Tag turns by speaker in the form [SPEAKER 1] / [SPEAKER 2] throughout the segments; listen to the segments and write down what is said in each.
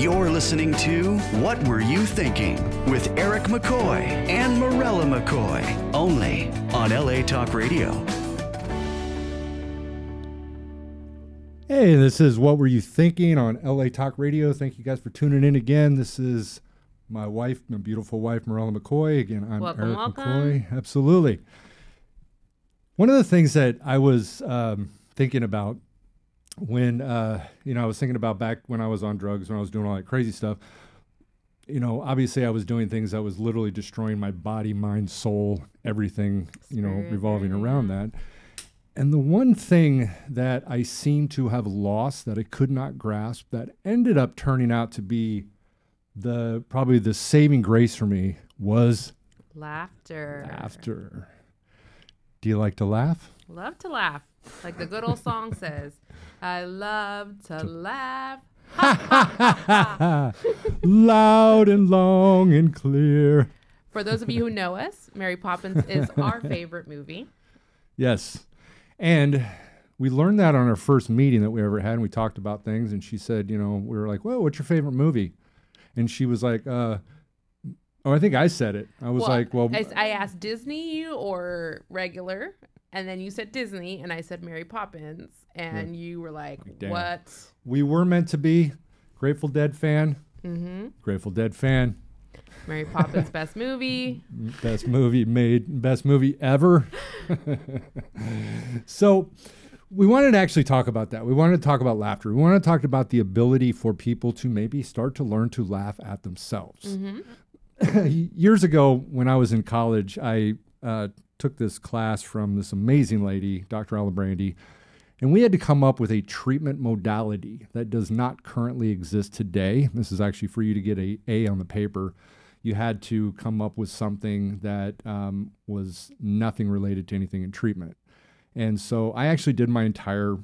[SPEAKER 1] You're listening to What Were You Thinking with Eric McCoy and Morella McCoy, only on LA Talk Radio.
[SPEAKER 2] Hey, this is What Were You Thinking on LA Talk Radio. Thank you guys for tuning in again. This is my wife, my beautiful wife, Morella McCoy. Again, I'm
[SPEAKER 3] Welcome,
[SPEAKER 2] Eric
[SPEAKER 3] welcome.
[SPEAKER 2] McCoy. Absolutely. One of the things that I was um, thinking about when, uh, you know, I was thinking about back when I was on drugs, when I was doing all that crazy stuff, you know, obviously I was doing things that was literally destroying my body, mind, soul, everything, you know, revolving around that. And the one thing that I seem to have lost that I could not grasp that ended up turning out to be the probably the saving grace for me was
[SPEAKER 3] Laughter.
[SPEAKER 2] laughter. Do you like to laugh?
[SPEAKER 3] Love to laugh. Like the good old song says, I love to laugh.
[SPEAKER 2] Loud and long and clear.
[SPEAKER 3] For those of you who know us, Mary Poppins is our favorite movie.
[SPEAKER 2] Yes. And we learned that on our first meeting that we ever had. And we talked about things. And she said, you know, we were like, well, what's your favorite movie? And she was like, uh, oh, I think I said it. I was like, well,
[SPEAKER 3] I, I asked Disney or regular, and then you said Disney, and I said Mary Poppins, and you were like,
[SPEAKER 2] damn.
[SPEAKER 3] what?
[SPEAKER 2] we were meant to be Grateful Dead fan.
[SPEAKER 3] Mm-hmm.
[SPEAKER 2] Grateful Dead fan.
[SPEAKER 3] Mary Poppins best movie.
[SPEAKER 2] Best movie made, best movie ever. so we wanted to actually talk about that. We wanted to talk about laughter. We wanted to talk about the ability for people to maybe start to learn to laugh at themselves. Years ago, when I was in college, I uh, took this class from this amazing lady, Dr. Ella Brandy, and we had to come up with a treatment modality that does not currently exist today. This is actually for you to get a A on the paper. You had to come up with something that um, was nothing related to anything in treatment. And so I actually did my entire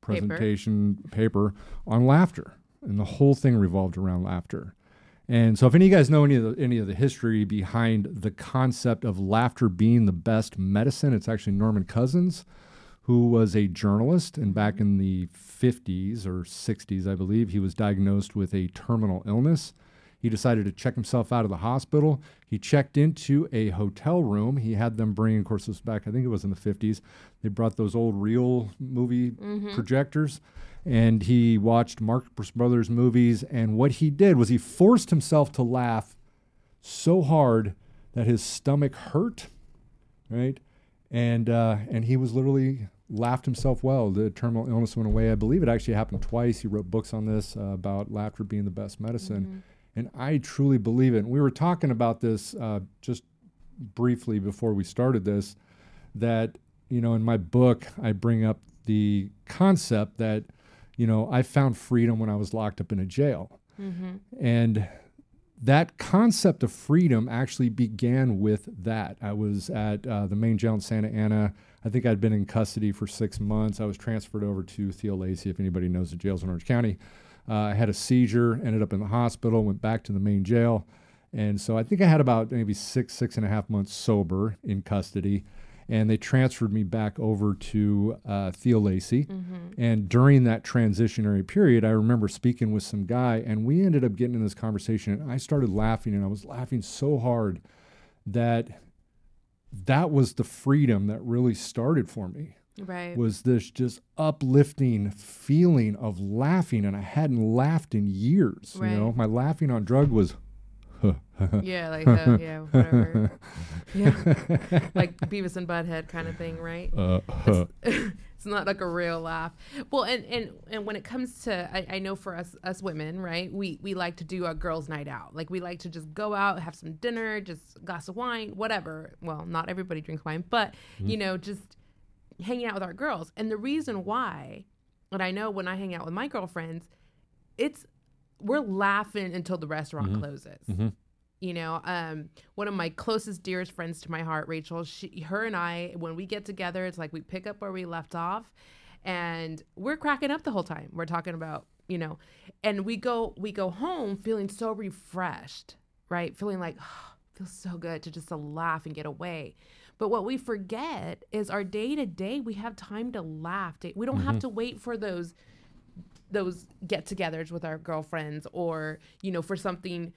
[SPEAKER 2] presentation paper, on laughter, and the whole thing revolved around laughter. And so, if any of you guys know any of the any of the history behind the concept of laughter being the best medicine, it's actually Norman Cousins, who was a journalist, and back in the 50s or 60s, I believe, he was diagnosed with a terminal illness. He decided to check himself out of the hospital. He checked into a hotel room. He had them bring, of course, this was back, I think it was in the 50s. They brought those old real movie mm-hmm. projectors and he watched Marx Brothers movies. And what he did was he forced himself to laugh so hard that his stomach hurt, right? And uh, and he was literally laughed himself well. The terminal illness went away. I believe it actually happened twice. He wrote books on this uh, about laughter being the best medicine, and I truly believe it. And we were talking about this uh, just briefly before we started this. That you know, in my book, I bring up the concept that you know I found freedom when I was locked up in a jail, and that concept of freedom actually began with that. I was at uh, the main jail in Santa Ana. I think I'd been in custody for six months. I was transferred over to Theo Lacy, if anybody knows the jails in Orange County. Uh, I had a seizure, ended up in the hospital, went back to the main jail. And so I think I had about maybe six, six and a half months sober in custody. And they transferred me back over to uh, Theo Lacy. And during that transitionary period, I remember speaking with some guy, and we ended up getting in this conversation. And I started laughing, and I was laughing so hard that that was the freedom that really started for me
[SPEAKER 3] Right.
[SPEAKER 2] was this just uplifting feeling of laughing and i hadn't laughed in years you know my laughing on drug was
[SPEAKER 3] yeah, like the, yeah, whatever. yeah, like Beavis and Butthead kind of thing, right?
[SPEAKER 2] uh,
[SPEAKER 3] it's not like a real laugh. Well, and and and when it comes to, I, I know for us us women, right? We we like to do a girls' night out. Like we like to just go out, have some dinner, just a glass of wine, whatever. Well, not everybody drinks wine, but you know, just hanging out with our girls. And the reason why, and I know when I hang out with my girlfriends, it's we're laughing until the restaurant mm-hmm. closes. Mm-hmm. You know, um, one of my closest, dearest friends to my heart, Rachel, she, her and I, when we get together, it's like we pick up where we left off, and we're cracking up the whole time. We're talking about, you know, and we go, we go home feeling so refreshed, right? Feeling like, oh, feels so good to just to laugh and get away. But what we forget is our day to day, we have time to laugh. We don't have mm-hmm. to wait for those those get-togethers with our girlfriends or you know for something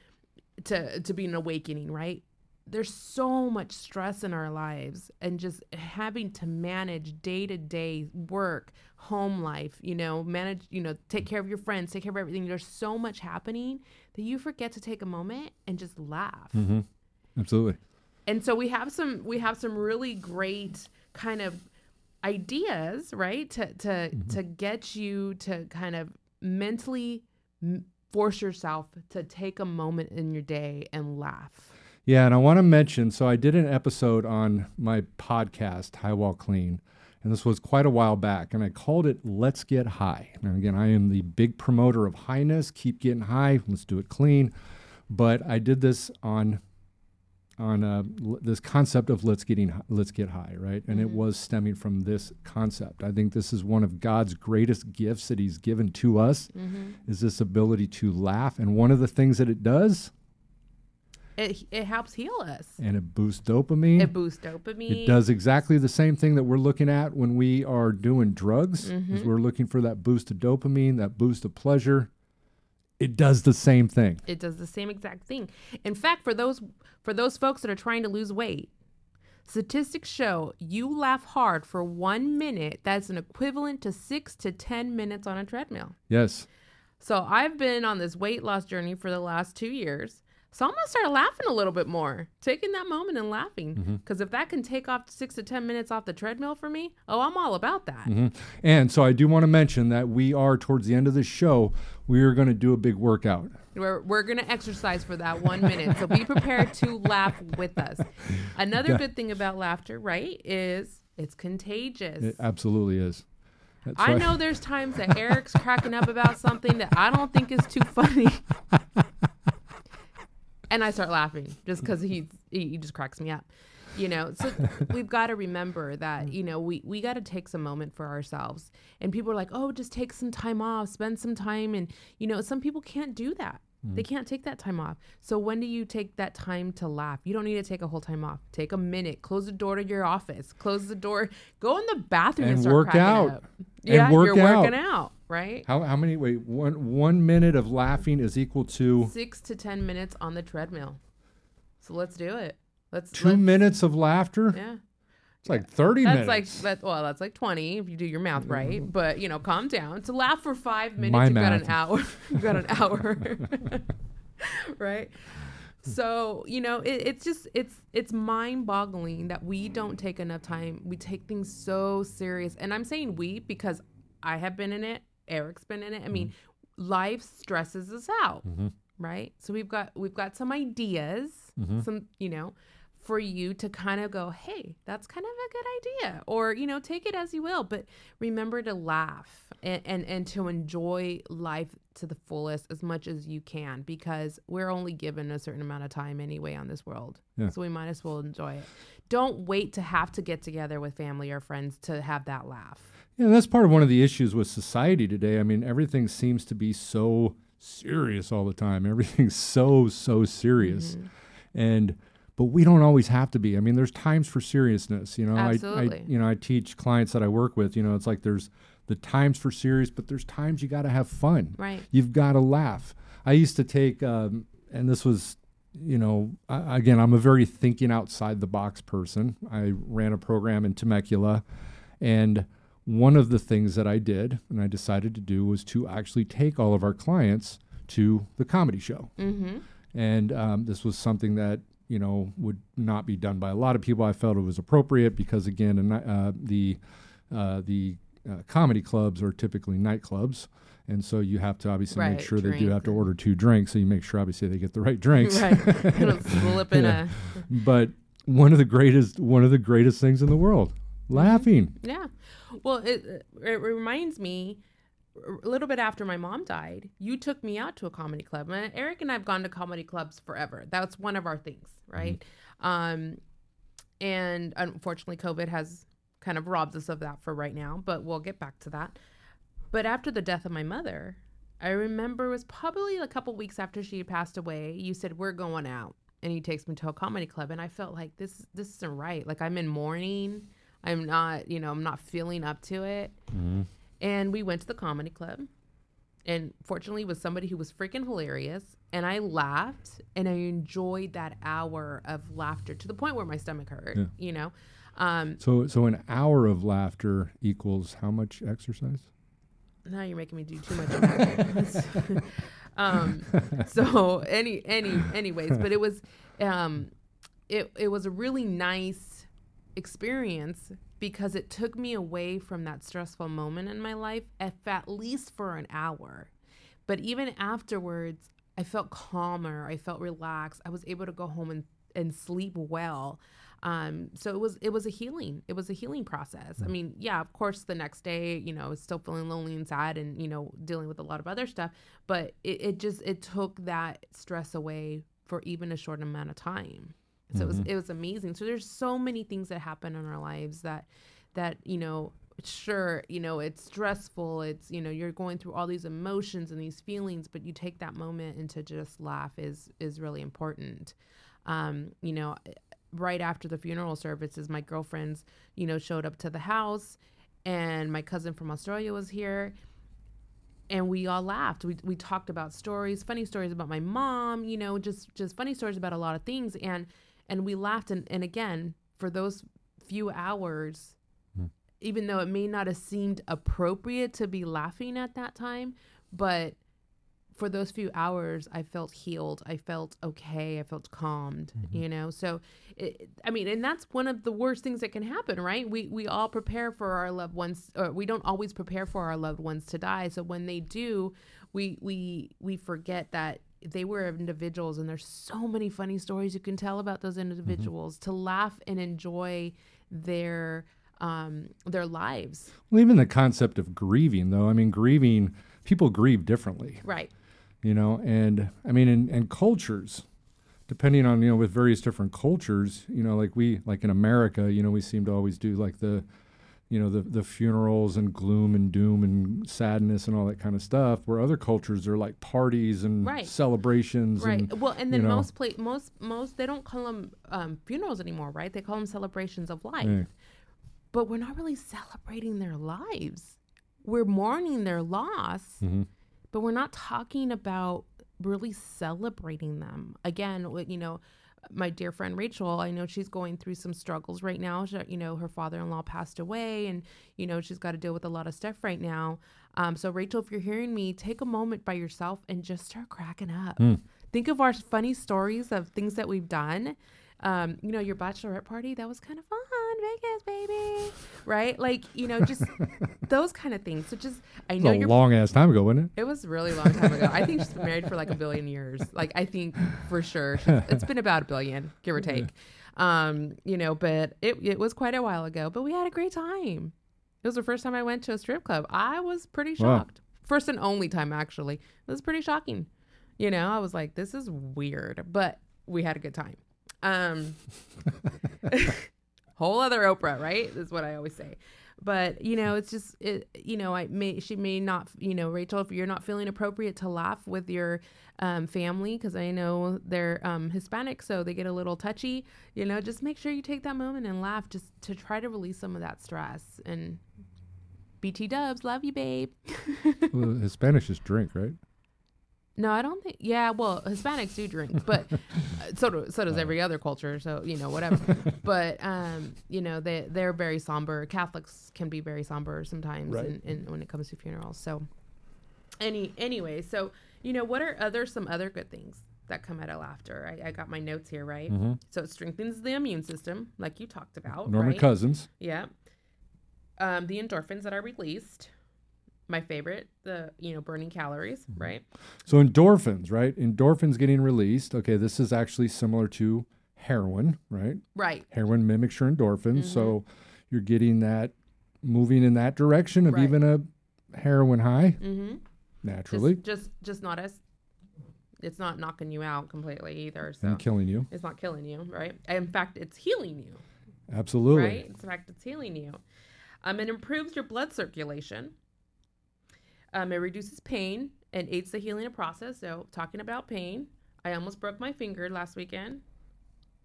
[SPEAKER 3] to to be an awakening right there's so much stress in our lives and just having to manage day to day work, home life, you know, manage, you know, take care of your friends, take care of everything. There's so much happening that you forget to take a moment and just laugh.
[SPEAKER 2] Mm-hmm. Absolutely.
[SPEAKER 3] And so we have some we have some really great kind of ideas, right? To to
[SPEAKER 2] Mm-hmm.
[SPEAKER 3] to get you to kind of mentally m- force yourself to take a moment in your day and laugh.
[SPEAKER 2] Yeah, and I want to mention so I did an episode on my podcast, High Wall Clean, and this was quite a while back, and I called it Let's Get High. Now, again, I am the big promoter of highness, keep getting high, let's do it clean. But I did this on on uh, this concept of let's getting let's get high, right? And it was stemming from this concept. I think this is one of God's greatest gifts that He's given to us is this ability to laugh. And one of the things that it does,
[SPEAKER 3] It it helps heal us.
[SPEAKER 2] and it boosts dopamine.
[SPEAKER 3] It boosts dopamine.
[SPEAKER 2] It does exactly the same thing that we're looking at when we are doing drugs.
[SPEAKER 3] Mm-hmm.
[SPEAKER 2] Is we're looking for that boost of dopamine, that boost of pleasure. It does the same thing.
[SPEAKER 3] It does the same exact thing. In fact, for those for those folks that are trying to lose weight, statistics show you laugh hard for one minute. That's an equivalent to six to ten minutes on a treadmill.
[SPEAKER 2] Yes.
[SPEAKER 3] So I've been on this weight loss journey for the last two years. So I'm gonna start laughing a little bit more, taking that moment and laughing. Because if that can take off six to ten minutes off the treadmill for me, oh, I'm all about that.
[SPEAKER 2] Mhm. And so I do want to mention that we are towards the end of the show. We are going to do a big workout.
[SPEAKER 3] We're, we're going to exercise for that one minute. So be prepared to laugh with us. Another
[SPEAKER 2] Yeah.
[SPEAKER 3] good thing about laughter, right, is it's contagious.
[SPEAKER 2] It absolutely is. That's
[SPEAKER 3] I
[SPEAKER 2] why-
[SPEAKER 3] know there's times that Eric's cracking up about something that I don't think is too funny. and I start laughing just because he, he just cracks me up. You know, so we've got to remember that, mm. you know, we, we got to take some moment for ourselves. And people are like, oh, just take some time off, spend some time. And, you know, some people can't do that. Mm. They can't take that time off. So when do you take that time to laugh? You don't need to take a whole time off. Take a minute. Close the door to your office. Close the door. Go in the bathroom and,
[SPEAKER 2] And
[SPEAKER 3] start
[SPEAKER 2] work out.
[SPEAKER 3] up.
[SPEAKER 2] And
[SPEAKER 3] Yeah,
[SPEAKER 2] work
[SPEAKER 3] you're
[SPEAKER 2] out.
[SPEAKER 3] working out, right?
[SPEAKER 2] How, how many? Wait, one one minute of laughing is equal to
[SPEAKER 3] Six to ten minutes on the treadmill. So let's do it. Let's
[SPEAKER 2] 2
[SPEAKER 3] let's-
[SPEAKER 2] minutes of laughter.
[SPEAKER 3] Yeah,
[SPEAKER 2] It's like thirty
[SPEAKER 3] that's
[SPEAKER 2] minutes.
[SPEAKER 3] like that. Well, that's like twenty if you do your math right. Mm-hmm. But you know, calm down. To laugh for five minutes,
[SPEAKER 2] My
[SPEAKER 3] you've got an hour. you've got an hour, right? So you know, it, it's just it's it's mind boggling that we don't take enough time. We take things so serious, and I'm saying we because I have been in it. Eric's been in it. I mean, mm-hmm. life stresses us out, mm-hmm. right? So we've got we've got some ideas, mm-hmm. some you know, for you to kind of go, hey, that's kind of a good idea, or you know, take it as you will, but remember to laugh and and, and to enjoy life to the fullest as much as you can because we're only given a certain amount of time anyway on this world,
[SPEAKER 2] Yeah.
[SPEAKER 3] so we might as well enjoy it. Don't wait to have to get together with family or friends to have that laugh.
[SPEAKER 2] Yeah, that's part of one of the issues with society today. I mean, everything seems to be so serious all the time. Everything's so so serious, and but we don't always have to be. I mean, there's times for seriousness. You know, I, I you know I teach clients that I work with. You know, it's like there's the times for serious, but there's times you got to have fun.
[SPEAKER 3] Right.
[SPEAKER 2] You've got to laugh. I used to take, um, and this was, you know, I, again, I'm a very thinking outside the box person. I ran a program in Temecula, and one of the things that I did and I decided to do was to actually take all of our clients to the comedy show.
[SPEAKER 3] Mm-hmm.
[SPEAKER 2] And um, this was something that you know would not be done by a lot of people. I felt it was appropriate because again, a ni- uh, the uh, the uh, comedy clubs are typically nightclubs, and so you have to obviously make
[SPEAKER 3] Right,
[SPEAKER 2] sure they do have to order two drinks. So you make sure obviously they get the right drinks.
[SPEAKER 3] Right. You don't slip in
[SPEAKER 2] Yeah.
[SPEAKER 3] a
[SPEAKER 2] but one of the greatest one of the greatest things in the world, laughing.
[SPEAKER 3] Yeah. Well, it, it reminds me a little bit after my mom died, you took me out to a comedy club. And Eric and I have gone to comedy clubs forever. That's one of our things, right? Um, and unfortunately, COVID has kind of robbed us of that for right now, but we'll get back to that. But after the death of my mother, I remember it was probably a couple weeks after she passed away. You said we're going out, and he takes me to a comedy club, and I felt like this this isn't right. Like I'm in mourning. I'm not, you know, I'm not feeling up to it. And we went to the comedy club, and fortunately was somebody who was freaking hilarious and i laughed and i enjoyed that hour of laughter to the point where my stomach hurt
[SPEAKER 2] Yeah.
[SPEAKER 3] you know um
[SPEAKER 2] So so an hour of laughter equals how much exercise?
[SPEAKER 3] now you're making me do too much um so any any anyways but it was um it it was a really nice experience because it took me away from that stressful moment in my life if at least for an hour. But even afterwards i felt calmer i felt relaxed i was able to go home and and sleep well. Um so it was it was a healing it was a healing process. I mean yeah of course the next day you know I was still feeling lonely and sad and you know dealing with a lot of other stuff but it, it just it took that stress away for even a short amount of time so it was it was amazing. So there's so many things that happen in our lives that that you know sure you know it's stressful it's you know you're going through all these emotions and these feelings but you take that moment and to just laugh is is really important. Um you know right after the funeral services my girlfriends you know showed up to the house and my cousin from australia was here and we all laughed. We, we talked about stories funny stories about my mom you know just just funny stories about a lot of things. And and we laughed and, and again for those few hours hmm. even though it may not have seemed appropriate to be laughing at that time but for those few hours i felt healed. I felt okay. I felt calmed mm-hmm. you know? So it, i mean and that's one of the worst things that can happen right? We we all prepare for our loved ones or we don't always prepare for our loved ones to die. So when they do we we we forget that they were individuals and there's so many funny stories you can tell about those individuals to laugh and enjoy their um their lives.
[SPEAKER 2] Well, even the concept of grieving, though. I mean, grieving, people grieve differently,
[SPEAKER 3] right.
[SPEAKER 2] You know, and I mean, in, in cultures, depending on, you know, with various different cultures, you know, like we, like in America, you know, we seem to always do like the, you know, the, the funerals and gloom and doom and sadness and all that kind of stuff, where other cultures are like parties and
[SPEAKER 3] Right.
[SPEAKER 2] celebrations.
[SPEAKER 3] Right.
[SPEAKER 2] And,
[SPEAKER 3] well, and then
[SPEAKER 2] you know.
[SPEAKER 3] most pla- most most they don't call them um, funerals anymore, right? They call them celebrations of life.
[SPEAKER 2] Yeah.
[SPEAKER 3] But we're not really celebrating their lives. We're mourning their loss,
[SPEAKER 2] Mhm.
[SPEAKER 3] but we're not talking about really celebrating them. Again, you know, my dear friend Rachel, I know she's going through some struggles right now. She, you know, her father-in-law passed away, and you know she's got to deal with a lot of stuff right now. Um, so Rachel, if you're hearing me, take a moment by yourself and just start cracking up. Think of our funny stories of things that we've done. Um, you know, your bachelorette party that was kind of fun, Vegas, baby, right? Like, you know, just those kind of things. So just, I know
[SPEAKER 2] a long ass time ago, wasn't it?
[SPEAKER 3] it was a really long time ago. I think she's been married for like a billion years. Like I think for sure it's been about a billion, give or take. Um, you know, but it it was quite a while ago. But we had a great time. It was the first time I went to a strip club. I was pretty
[SPEAKER 2] Wow.
[SPEAKER 3] shocked. First and only time actually. It was pretty shocking. You know, I was like, this is weird, but we had a good time. Um, whole other Oprah, right? Is what I always say. But you know, it's just it. You know, I may she may not. You know, Rachel, if you're not feeling appropriate to laugh with your um, family, because I know they're um, Hispanic, so they get a little touchy. You know, just make sure you take that moment and laugh, just to try to release some of that stress. And BT Dubs, love you, babe.
[SPEAKER 2] well, Hispanics just drink, right?
[SPEAKER 3] No, I don't think. Yeah, well, Hispanics do drink, but uh, so do, so does every other culture. So you know, whatever. but um, you know, they they're very somber. Catholics can be very somber sometimes,
[SPEAKER 2] Right.
[SPEAKER 3] in, in, when it comes to funerals. So, any anyway, so you know, what are other some other good things that come out of laughter? I, I got my notes here, right? So it strengthens the immune system, like you talked about.
[SPEAKER 2] Norman
[SPEAKER 3] right?
[SPEAKER 2] Cousins.
[SPEAKER 3] Yeah. Um, the endorphins that are released. My favorite, the you know burning calories,
[SPEAKER 2] Mm-hmm.
[SPEAKER 3] right?
[SPEAKER 2] So endorphins, right? Endorphins getting released. Okay, this is actually similar to heroin, right?
[SPEAKER 3] Right.
[SPEAKER 2] Heroin mimics your endorphins, so you're getting that moving in that direction of
[SPEAKER 3] Right.
[SPEAKER 2] even a heroin high
[SPEAKER 3] Mm-hmm.
[SPEAKER 2] naturally
[SPEAKER 3] Just, just just not as it's not knocking you out completely either. So
[SPEAKER 2] and killing you.
[SPEAKER 3] it's not killing you, right? In fact, it's healing you,
[SPEAKER 2] Absolutely.
[SPEAKER 3] right? In fact, it's healing you. Um, it improves your blood circulation. Um, it reduces pain and aids the healing process. So, talking about pain, I almost broke my finger last weekend,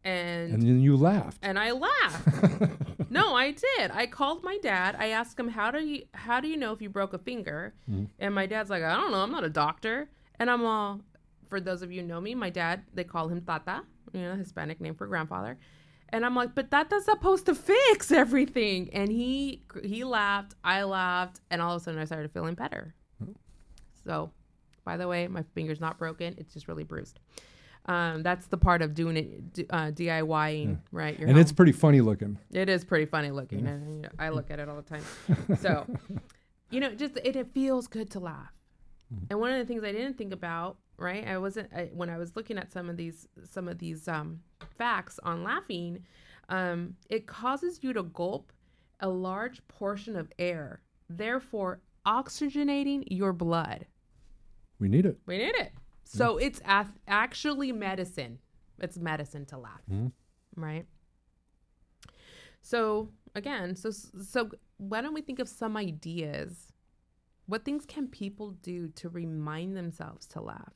[SPEAKER 3] and
[SPEAKER 2] And then you laughed.
[SPEAKER 3] and I laughed. no, I did. I called my dad. I asked him, "How do you how do you know if you broke a finger?"
[SPEAKER 2] Mm-hmm.
[SPEAKER 3] And my dad's like, "I don't know. I'm not a doctor." And I'm all, for those of you who know me, my dad they call him Tata, you know, Hispanic name for grandfather. And I'm like, but Tata's supposed to fix everything. And he he laughed, I laughed, and all of a sudden I started feeling better. So, by the way, my finger's not broken; it's just really bruised. Um, that's the part of doing it uh, DIYing, right? Your
[SPEAKER 2] and it's pretty funny looking.
[SPEAKER 3] It is pretty funny looking. and I look at it all the time. So, you know, just it, it feels good to laugh. And one of the things I didn't think about, right? I wasn't I, when I was looking at some of these some of these um, facts on laughing. Um, it causes you to gulp a large portion of air, therefore oxygenating your blood.
[SPEAKER 2] We need it.
[SPEAKER 3] We need it. So it's ath- actually medicine. It's medicine to laugh, right? So again, so so why don't we think of some ideas? What things can people do to remind themselves to laugh?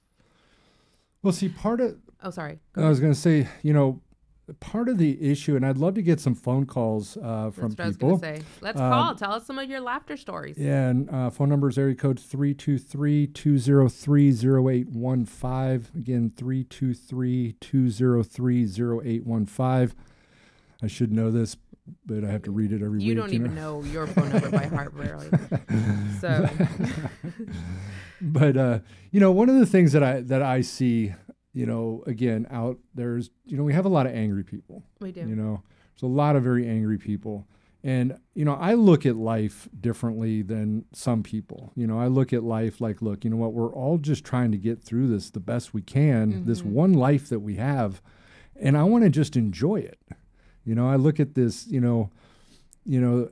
[SPEAKER 2] Well, see, part of
[SPEAKER 3] Oh, sorry.
[SPEAKER 2] I was going to say, you know, part of the issue, and I'd love to get some phone calls uh, from
[SPEAKER 3] That's what I was
[SPEAKER 2] people.
[SPEAKER 3] gonna say. Let's
[SPEAKER 2] Um,
[SPEAKER 3] call. Tell us some of your laughter stories.
[SPEAKER 2] Yeah, and uh, phone number is area code 323-203-0815. Again, 323-203-0815. I should know this, but I have to read it every week.
[SPEAKER 3] You
[SPEAKER 2] week.
[SPEAKER 3] don't even know your phone number by heart, rarely. So
[SPEAKER 2] but uh, you know, one of the things that I that I see, you know, again out there's, you know, we have a lot of angry people.
[SPEAKER 3] we do.
[SPEAKER 2] You know, there's a lot of very angry people. And, you know, I look at life differently than some people. You know, I look at life like, look, you know what, we're all just trying to get through this the best we can, this one life that we have. And I want to just enjoy it. You know, I look at this, you know, you know,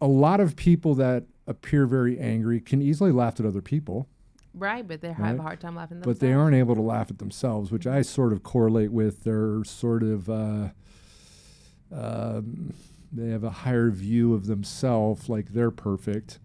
[SPEAKER 2] a lot of people that appear very angry can easily laugh at other people
[SPEAKER 3] Right, but they have a hard time laughing
[SPEAKER 2] but they aren't able to laugh at themselves, which I sort of correlate with their sort of uh, um, they have a higher view of themselves, like they're perfect,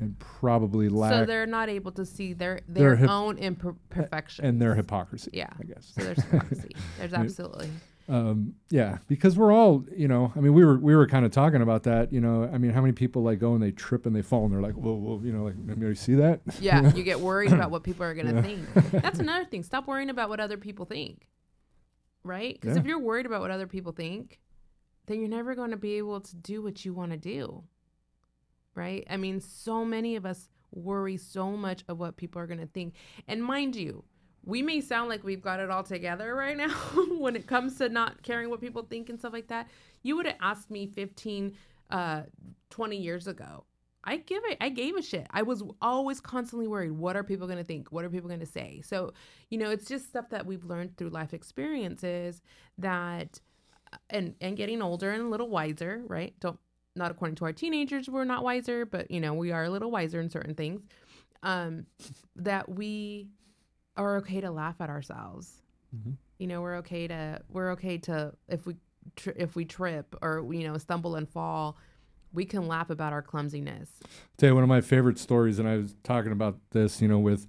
[SPEAKER 2] and probably
[SPEAKER 3] So they're not able to see their
[SPEAKER 2] Their
[SPEAKER 3] their
[SPEAKER 2] hip-
[SPEAKER 3] own imperfections.
[SPEAKER 2] and their hypocrisy.
[SPEAKER 3] Yeah.
[SPEAKER 2] I guess.
[SPEAKER 3] So there's hypocrisy. There's absolutely.
[SPEAKER 2] Um, yeah, because we're all, you know, I mean, we were we were kind of talking about that, you know. I mean, how many people like go and they trip and they fall and they're like, whoa, whoa, you know, like, you see that?
[SPEAKER 3] Yeah, you get worried about what people are going to think. That's another thing. Stop worrying about what other people think. Right? Because
[SPEAKER 2] Yeah.
[SPEAKER 3] if you're worried about what other people think, then you're never going to be able to do what you want to do. Right? I mean, so many of us worry so much of what people are going to think. And mind you, we may sound like we've got it all together right now when it comes to not caring what people think and stuff like that. You would have asked me 15, uh, 20 years ago. I give it. I gave a shit. I was always constantly worried. What are people going to think? What are people going to say? So, you know, it's just stuff that we've learned through life experiences that, and and getting older and a little wiser, right? Don't not according to our teenagers, we're not wiser, but you know, we are a little wiser in certain things. Um, that we are okay to laugh at ourselves. Mm-hmm. You know, we're okay to we're okay to if we tri- if we trip or you know stumble and fall, we can laugh about our clumsiness.
[SPEAKER 2] tell you one of my favorite stories, and I was talking about this, you know, with,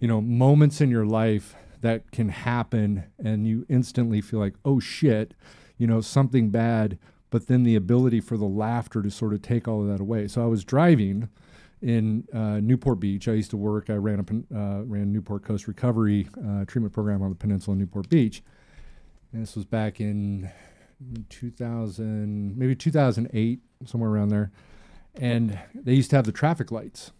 [SPEAKER 2] you know, moments in your life that can happen and you instantly feel like, oh shit, you know, something bad, but then the ability for the laughter to sort of take all of that away. So I was driving in uh, Newport Beach. I used to work, I ran a uh, ran Newport Coast Recovery uh, treatment program on the peninsula in Newport Beach. And this was back in 2000, maybe 2008, somewhere around there and they used to have the traffic lights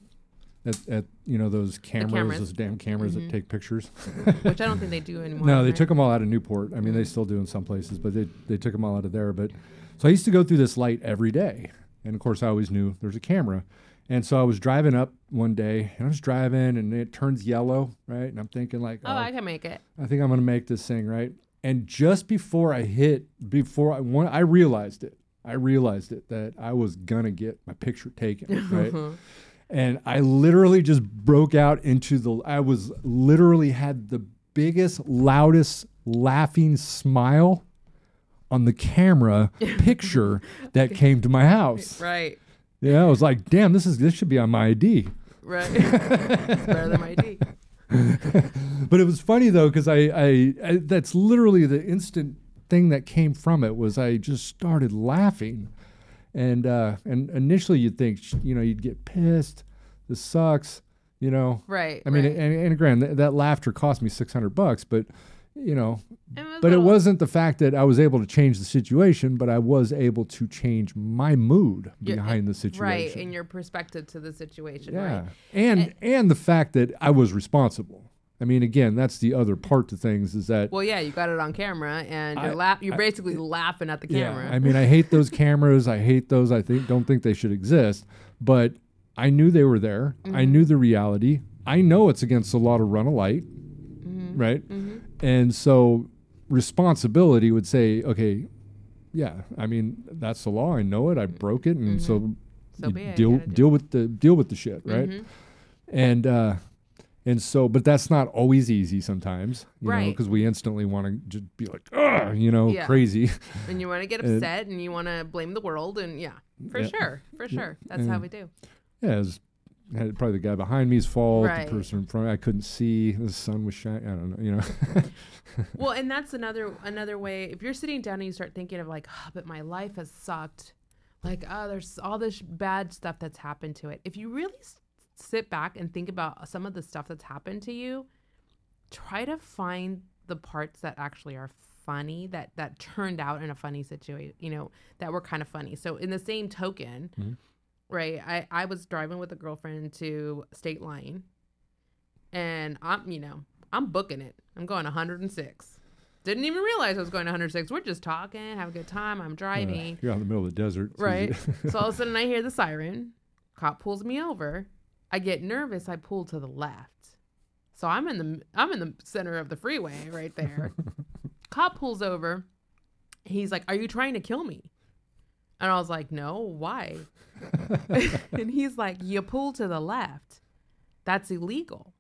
[SPEAKER 2] at, at you know those cameras,
[SPEAKER 3] cameras.
[SPEAKER 2] those damn cameras that take pictures.
[SPEAKER 3] which I don't think they do anymore.
[SPEAKER 2] no, they
[SPEAKER 3] right?
[SPEAKER 2] took them all out of Newport. I mean, they still do in some places, but they they took them all out of there. But so I used to go through this light every day, and of course I always knew there's a camera. And so I was driving up one day, and I was driving, and it turns yellow, right? And I'm thinking like,
[SPEAKER 3] Oh, I oh, can make it.
[SPEAKER 2] I think I'm gonna make this thing right. And just before I hit, before I one, I realized it. I realized it that I was gonna get my picture taken, right? Mm-hmm. and I literally just broke out into the. I was literally had the biggest, loudest laughing smile on the camera picture that came to my house.
[SPEAKER 3] Right.
[SPEAKER 2] Yeah, I was like, damn, this is this should be on my ID.
[SPEAKER 3] Right. it's better than my D.
[SPEAKER 2] But it was funny though because I, I, I that's literally the instant thing that came from it was I just started laughing, And uh, and initially you'd think, you know, you'd get pissed. This sucks. You know.
[SPEAKER 3] Right.
[SPEAKER 2] I mean,
[SPEAKER 3] right.
[SPEAKER 2] and, and again, th- that laughter cost me six hundred bucks, but you know,
[SPEAKER 3] It
[SPEAKER 2] but it wasn't the fact that I was able to change the situation, but I was able to change my mood
[SPEAKER 3] Your-
[SPEAKER 2] behind the situation.
[SPEAKER 3] right in your perspective to the situation.
[SPEAKER 2] yeah,
[SPEAKER 3] Right.
[SPEAKER 2] and and the fact that I was responsible. I mean, again, that's the other part to things is that
[SPEAKER 3] Well, yeah, you got it on camera, and you're
[SPEAKER 2] I-
[SPEAKER 3] laugh. You're basically laughing at the camera.
[SPEAKER 2] Yeah, I mean, I hate those cameras. I hate those. I think don't think they should exist. But I knew they were there. I
[SPEAKER 3] Mm-hmm.
[SPEAKER 2] knew the reality. I know it's against the law to run a light,
[SPEAKER 3] Mm-hmm.
[SPEAKER 2] right? And so responsibility would say, okay, yeah. I mean, that's the law. I know it. I broke it, and so,
[SPEAKER 3] Mm-hmm. So it,
[SPEAKER 2] deal
[SPEAKER 3] do
[SPEAKER 2] deal with the deal with the shit, right?
[SPEAKER 3] Mhm.
[SPEAKER 2] And uh, and so, but that's not always easy sometimes, you know,
[SPEAKER 3] Right.
[SPEAKER 2] because we instantly want to just be like, ah, you know,
[SPEAKER 3] Yeah.
[SPEAKER 2] crazy.
[SPEAKER 3] and you want to get upset, and you want to blame the world, and yeah, for
[SPEAKER 2] Yeah.
[SPEAKER 3] sure, for sure, that's how we do.
[SPEAKER 2] Yeah, was had probably the guy behind me's fault.
[SPEAKER 3] Right.
[SPEAKER 2] The person in front, I couldn't see. The sun was shining. I don't know. You know.
[SPEAKER 3] Well, and that's another another way. If you're sitting down and you start thinking of like, oh, but my life has sucked. Like, oh, there's all this bad stuff that's happened to it. If you really s- sit back and think about some of the stuff that's happened to you, try to find the parts that actually are funny that that turned out in a funny situation. You know, that were kind of funny. So, in the same token, mm-hmm. Right? I I was driving with a girlfriend to State Line, and I'm you know I'm booking it. I'm going 106. Didn't even realize I was going 106. We're just talking, have a good time. I'm driving,
[SPEAKER 2] You're out in the middle of the desert. It's
[SPEAKER 3] right? so all of a sudden I hear the siren. Cop pulls me over. I get nervous. I pull to the left. So I'm in the I'm in the center of the freeway right there. Cop pulls over. He's like, "Are you trying to kill me?" And I was like, "No, why?" and he's like, "You pull to the left. That's illegal."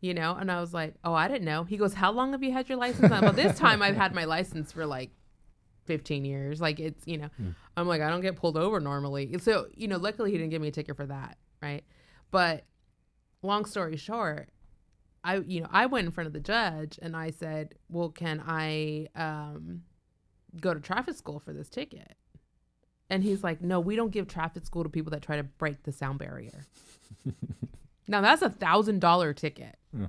[SPEAKER 3] You know, and I was like, "Oh, I didn't know." He goes, "How long have you had your license?" on?" Well, this time I've had my license for like 15 years. Like it's, you know, I'm like, I don't get pulled over normally. So, you know, luckily he didn't give me a ticket for that. Right. But long story short, I, you know, I went in front of the judge and I said, well, can I um, go to traffic school for this ticket? And he's like, no, we don't give traffic school to people that try to break the sound barrier. now that's a thousand dollar ticket.
[SPEAKER 2] Yeah.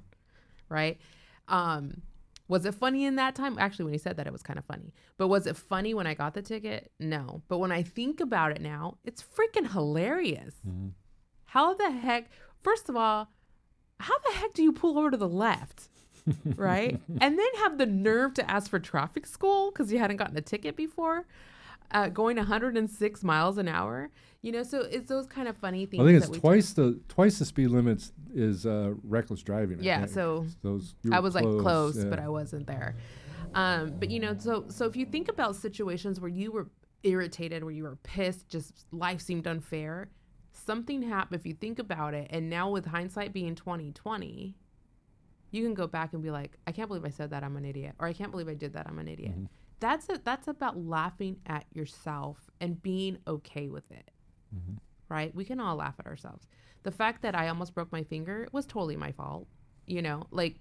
[SPEAKER 3] Right. Um, was it funny in that time? Actually, when he said that, it was kind of funny. But was it funny when I got the ticket? No. But when I think about it now, it's freaking hilarious. How the heck? First of all, how the heck do you pull over to the left? right? And then have the nerve to ask for traffic school because you hadn't gotten a ticket before, uh, going 106 miles an hour. You know, so it's those kind of funny things.
[SPEAKER 2] I think it's twice the twice the speed limits is uh, reckless driving.
[SPEAKER 3] Yeah, so
[SPEAKER 2] those
[SPEAKER 3] I was like close,
[SPEAKER 2] yeah.
[SPEAKER 3] but I wasn't there. Um, but you know, so so if you think about situations where you were irritated, where you were pissed, just life seemed unfair, something happened. If you think about it, and now with hindsight being twenty twenty, you can go back and be like, I can't believe I said that. I'm an idiot, or I can't believe I did that. I'm an idiot. That's it. That's about laughing at yourself and being okay with it. Mm-hmm. Right? We can all laugh at ourselves. The fact that I almost broke my finger was totally my fault. You know, like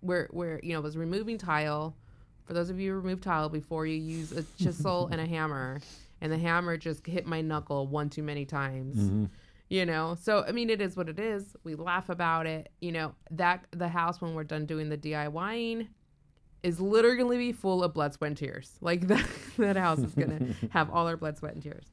[SPEAKER 3] where where you know was removing tile. For those of you who remove tile before you use a chisel and a hammer, and the hammer just hit my knuckle one too many times. Mm-hmm. You know, so I mean, it is what it is. We laugh about it. You know that the house when we're done doing the DIYing is literally going to be full of blood, sweat, and tears. Like that that house is going to have all our blood, sweat, and tears.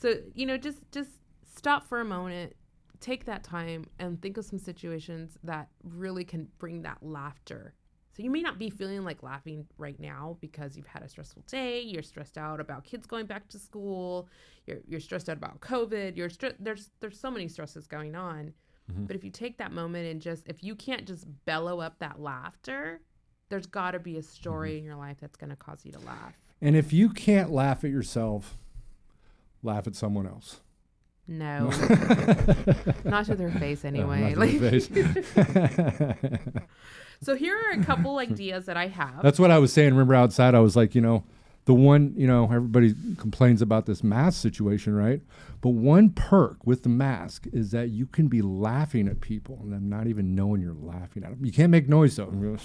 [SPEAKER 3] So you know, just just stop for a moment, take that time, and think of some situations that really can bring that laughter. So you may not be feeling like laughing right now because you've had a stressful day. You're stressed out about kids going back to school. You're you're stressed out about COVID. You're stre- there's there's so many stresses going on. Mm-hmm. But if you take that moment and just if you can't just bellow up that laughter, there's got to be a story mm-hmm. in your life that's going to cause you to laugh.
[SPEAKER 2] And if you can't laugh at yourself, laugh at someone else.
[SPEAKER 3] No, not to their face anyway.
[SPEAKER 2] to
[SPEAKER 3] Like,
[SPEAKER 2] face.
[SPEAKER 3] so here are a couple ideas that I have.
[SPEAKER 2] That's what I was saying. Remember outside, I was like, you know, the one, you know, everybody complains about this mask situation, right? But one perk with the mask is that you can be laughing at people and them not even knowing you're laughing at them. You can't make noise though.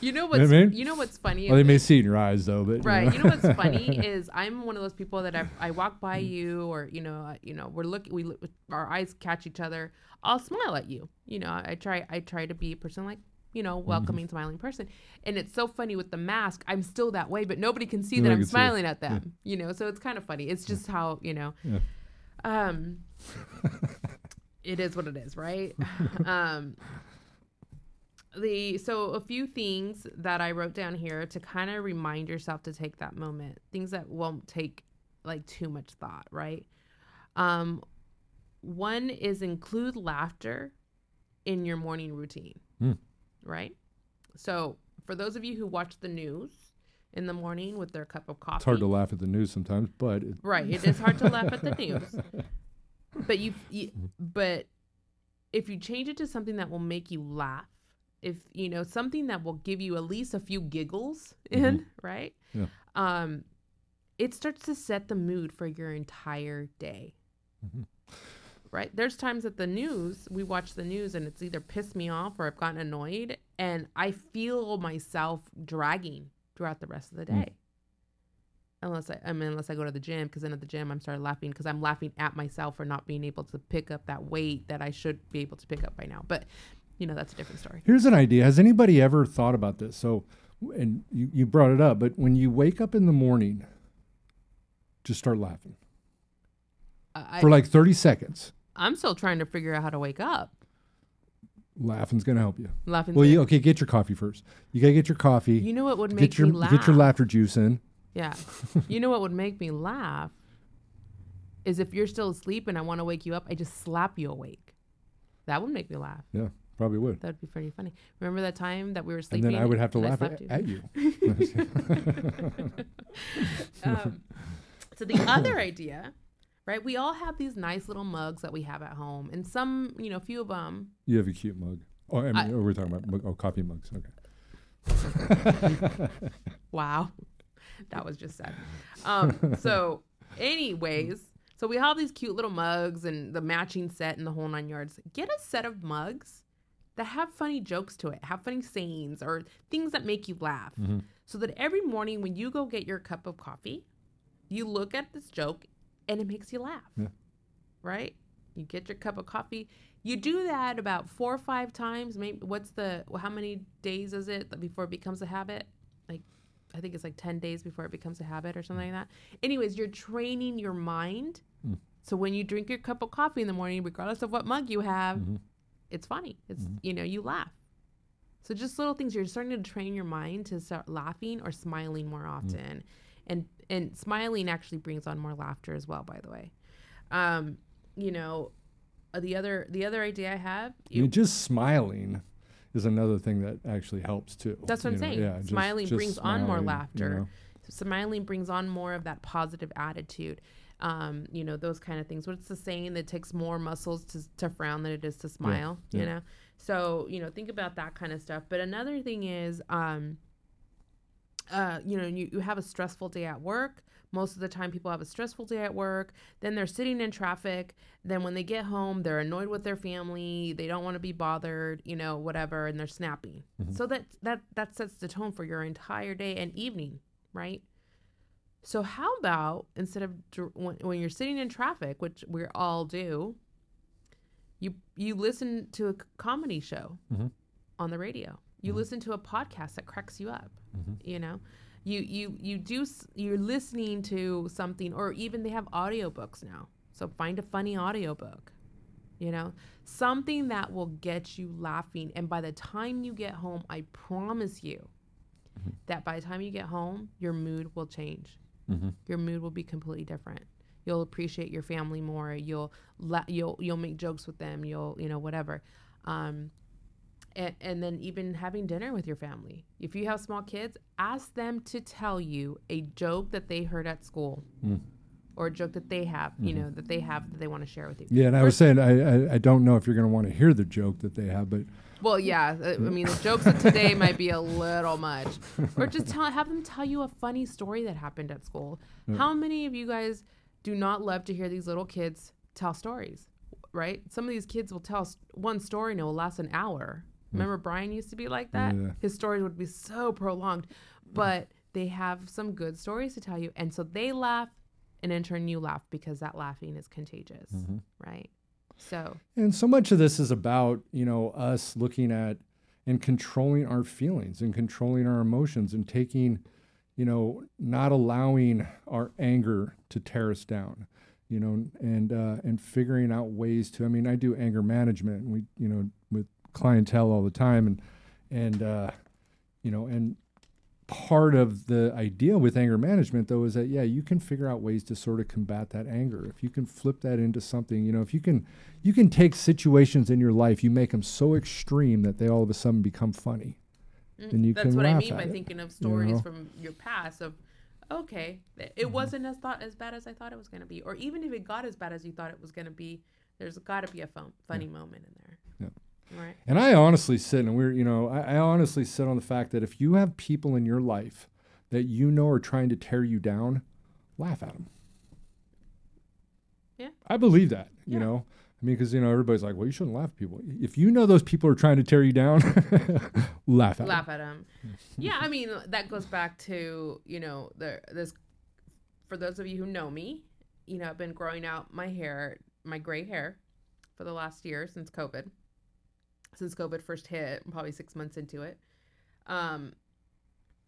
[SPEAKER 3] You know
[SPEAKER 2] know
[SPEAKER 3] what's
[SPEAKER 2] what I mean?
[SPEAKER 3] you know what's funny?
[SPEAKER 2] Well, they may see it in your eyes though, but
[SPEAKER 3] Right.
[SPEAKER 2] You
[SPEAKER 3] You
[SPEAKER 2] know?
[SPEAKER 3] know what's funny is I'm one of those people that I, I walk by you or you know uh, you know we're looking we our eyes catch each other. I'll smile at you. You know I try I try to be a person like you know
[SPEAKER 2] Mm-hmm.
[SPEAKER 3] welcoming smiling person. And it's so funny with the mask. I'm still that way, but nobody can see that I'm
[SPEAKER 2] can see it.
[SPEAKER 3] smiling at them. You know so it's kind of funny. It's just how you know.
[SPEAKER 2] Yeah.
[SPEAKER 3] Um. it is what it is, right? um the so a few things that I wrote down here to kind of remind yourself to take that moment. Things that won't take like too much thought, right? Um one is include laughter in your morning routine.
[SPEAKER 2] Hmm.
[SPEAKER 3] Right? So, for those of you who watch the news in the morning with their cup of coffee,
[SPEAKER 2] It's hard to laugh at the news sometimes, but it,
[SPEAKER 3] Right. It is hard to laugh at the news. But you, you but if you change it to something that will make you laugh, if you know something that will give you at least a few giggles in, right?
[SPEAKER 2] Yeah.
[SPEAKER 3] Um it starts to set the mood for your entire day. Right? There's times that the news, we watch the news and it's either pissed me off or I've gotten annoyed and I feel myself dragging throughout the rest of the hmm. day unless I, I mean, unless I go to the gym, because then at the gym I'm started laughing because I'm laughing at myself for not being able to pick up that weight that I should be able to pick up by now. But you know, that's a different story.
[SPEAKER 2] Here's an idea. Has anybody ever thought about this? So, and you, you brought it up, but when you wake up in the morning, just start laughing uh,
[SPEAKER 3] I,
[SPEAKER 2] for like 30 seconds.
[SPEAKER 3] I'm still trying to figure out how to wake up.
[SPEAKER 2] Laughing's going to help you.
[SPEAKER 3] Laughing.
[SPEAKER 2] Well, you, okay, get your coffee first. You got to get your coffee.
[SPEAKER 3] you know what would make
[SPEAKER 2] get your
[SPEAKER 3] me laugh?
[SPEAKER 2] get your laughter juice in.
[SPEAKER 3] Yeah. you know what would make me laugh is if you're still asleep and I want to wake you up, I just slap you awake. That would make me laugh.
[SPEAKER 2] Yeah, probably would.
[SPEAKER 3] That'd be pretty funny. Remember that time that we were sleeping?
[SPEAKER 2] And then I would have to laugh at, at you.
[SPEAKER 3] um, so the other idea, right? We all have these nice little mugs that we have at home, and some, you know, a few of them.
[SPEAKER 2] You have a cute mug. Oh, I mean,
[SPEAKER 3] I-
[SPEAKER 2] oh, we're talking about mug, oh coffee mugs. Okay.
[SPEAKER 3] Wow, that was just sad. Um, so, anyways, so we have these cute little mugs and the matching set and the whole nine yards. Get a set of mugs that have funny jokes to it, have funny sayings or things that make you laugh, so that every morning when you go get your cup of coffee, you look at this joke and it makes you laugh.
[SPEAKER 2] Yeah.
[SPEAKER 3] Right? You get your cup of coffee. You do that about four or five times. Maybe what's the how many days is it before it becomes a habit? Like I think it's like 10 days before it becomes a habit or something like that. Anyways, you're training your mind.
[SPEAKER 2] Mm.
[SPEAKER 3] So when you drink your cup of coffee in the morning, regardless of what mug you have,
[SPEAKER 2] Mhm.
[SPEAKER 3] it's funny. It's
[SPEAKER 2] Mhm.
[SPEAKER 3] you know, you laugh. So just little things you're starting to train your mind to start laughing or smiling more often. And and smiling actually brings on more laughter as well, by the way. Um, you know, uh, the other the other idea I have,
[SPEAKER 2] I mean,
[SPEAKER 3] you,
[SPEAKER 2] just smiling is another thing that actually helps too.
[SPEAKER 3] That's what I'm
[SPEAKER 2] know?
[SPEAKER 3] saying.
[SPEAKER 2] Yeah, just-
[SPEAKER 3] Smiling
[SPEAKER 2] just
[SPEAKER 3] brings on more
[SPEAKER 2] smiling, you
[SPEAKER 3] laughter.
[SPEAKER 2] know?
[SPEAKER 3] smiling brings on more of that positive attitude. Um, you know, those kind of things. What's the saying that takes more muscles to, to frown than it is to smile, you
[SPEAKER 2] yeah.
[SPEAKER 3] know? So, you know, think about that kind of stuff. But another thing is, um, uh, you know, you, you have a stressful day at work. Most of the time, people have a stressful day at work. Then they're sitting in traffic. Then when they get home, they're annoyed with their family. They don't want to be bothered, you know, whatever, and they're snapping. So that that that sets the tone for your entire day and evening, right? So how about instead of when, when you're sitting in traffic, which we all do, you you listen to a comedy show
[SPEAKER 2] Mhm.
[SPEAKER 3] on the radio. You listen to a podcast that cracks you up. You know, you you you do you're listening to something, or even they have audiobooks now. So find a funny audiobook. You know, something that will get you laughing. And by the time you get home, I promise you that by the time you get home, your mood will change.
[SPEAKER 2] Mhm.
[SPEAKER 3] Your mood will be completely different. You'll appreciate your family more. You'll la- you'll you'll make jokes with them. You'll you know whatever. Um, and, and then even having dinner with your family. If you have small kids, ask them to tell you a joke that they heard at school,
[SPEAKER 2] Mm.
[SPEAKER 3] or a joke that they have, you know, that they have that they want to share with you.
[SPEAKER 2] Yeah, and I was saying I, I I don't know if you're going to want to hear the joke that they have, but
[SPEAKER 3] Well, yeah. uh, I mean, the jokes of today might be a little much. Or just tell, have them tell you a funny story that happened at school. How many of you guys do not love to hear these little kids tell stories? Right? Some of these kids will tell one story and it will last an hour. Remember Brian used to be like that?
[SPEAKER 2] Yeah.
[SPEAKER 3] His stories would be so prolonged, but they have some good stories to tell you. And so they laugh, and in turn, you laugh because that laughing is contagious, right? So,
[SPEAKER 2] And so much of this is about, you know, us looking at and controlling our feelings and controlling our emotions and taking, you know, not allowing our anger to tear us down, you know, and uh, and figuring out ways to. I mean, I do anger management, and we, you know, with clientele all the time, and and uh, you know, and part of the idea with anger management though is that yeah you can figure out ways to sort of combat that anger if you can flip that into something you know if you can you can take situations in your life you make them so extreme that they all of a sudden become funny then you
[SPEAKER 3] Mm, that's
[SPEAKER 2] can
[SPEAKER 3] what I mean by
[SPEAKER 2] it,
[SPEAKER 3] thinking of stories
[SPEAKER 2] know?
[SPEAKER 3] from your past of okay, th-
[SPEAKER 2] Mm-hmm.
[SPEAKER 3] it wasn't as thought as bad as I thought it was going to be, or even if it got as bad as you thought it was going to be, there's got to be a fun, funny moment in there. Right.
[SPEAKER 2] And I honestly sit and we're, you know, I, I honestly sit on the fact that if you have people in your life that you know are trying to tear you down, laugh at them.
[SPEAKER 3] Yeah.
[SPEAKER 2] I believe that, you
[SPEAKER 3] Yeah.
[SPEAKER 2] know. I mean, because you know everybody's like, "Well, you shouldn't laugh at people." If you know those people are trying to tear you down, laugh at them.
[SPEAKER 3] laugh
[SPEAKER 2] them.
[SPEAKER 3] at them. yeah, I mean that goes back to you know the this. For those of you who know me, you know I've been growing out my hair, my gray hair, for the last year since COVID. Since COVID first hit, I'm probably six months into it. Um,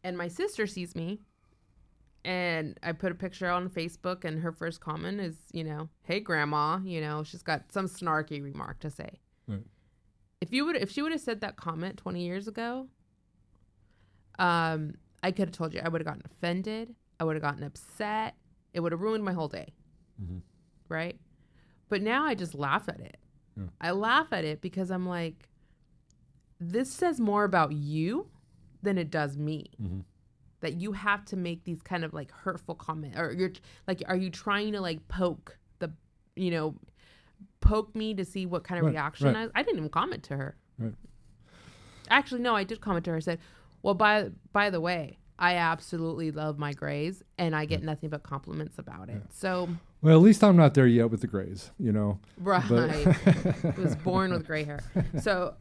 [SPEAKER 3] and my sister sees me, and I put a picture on Facebook, and her first comment is, you know, "Hey, grandma," you know, she's got some snarky remark to say
[SPEAKER 2] Right.
[SPEAKER 3] if you would if she would have said that comment 20 years ago um i could have told you i would have gotten offended i would have gotten upset it would have ruined my whole day
[SPEAKER 2] Mhm.
[SPEAKER 3] right but now i just laugh at it
[SPEAKER 2] Yeah.
[SPEAKER 3] i laugh at it because i'm like this says more about you than it does me
[SPEAKER 2] Mhm.
[SPEAKER 3] that you have to make these kind of like hurtful comments, or you're like are you trying to like poke the you know poke me to see what kind of
[SPEAKER 2] Right,
[SPEAKER 3] reaction
[SPEAKER 2] right.
[SPEAKER 3] I, I didn't even comment to her
[SPEAKER 2] Right.
[SPEAKER 3] actually no i did comment to her i said well by by the way i absolutely love my grays and i get nothing but compliments about it so
[SPEAKER 2] Well, at least I'm not there yet with the grays, you know.
[SPEAKER 3] right was born with gray hair. So,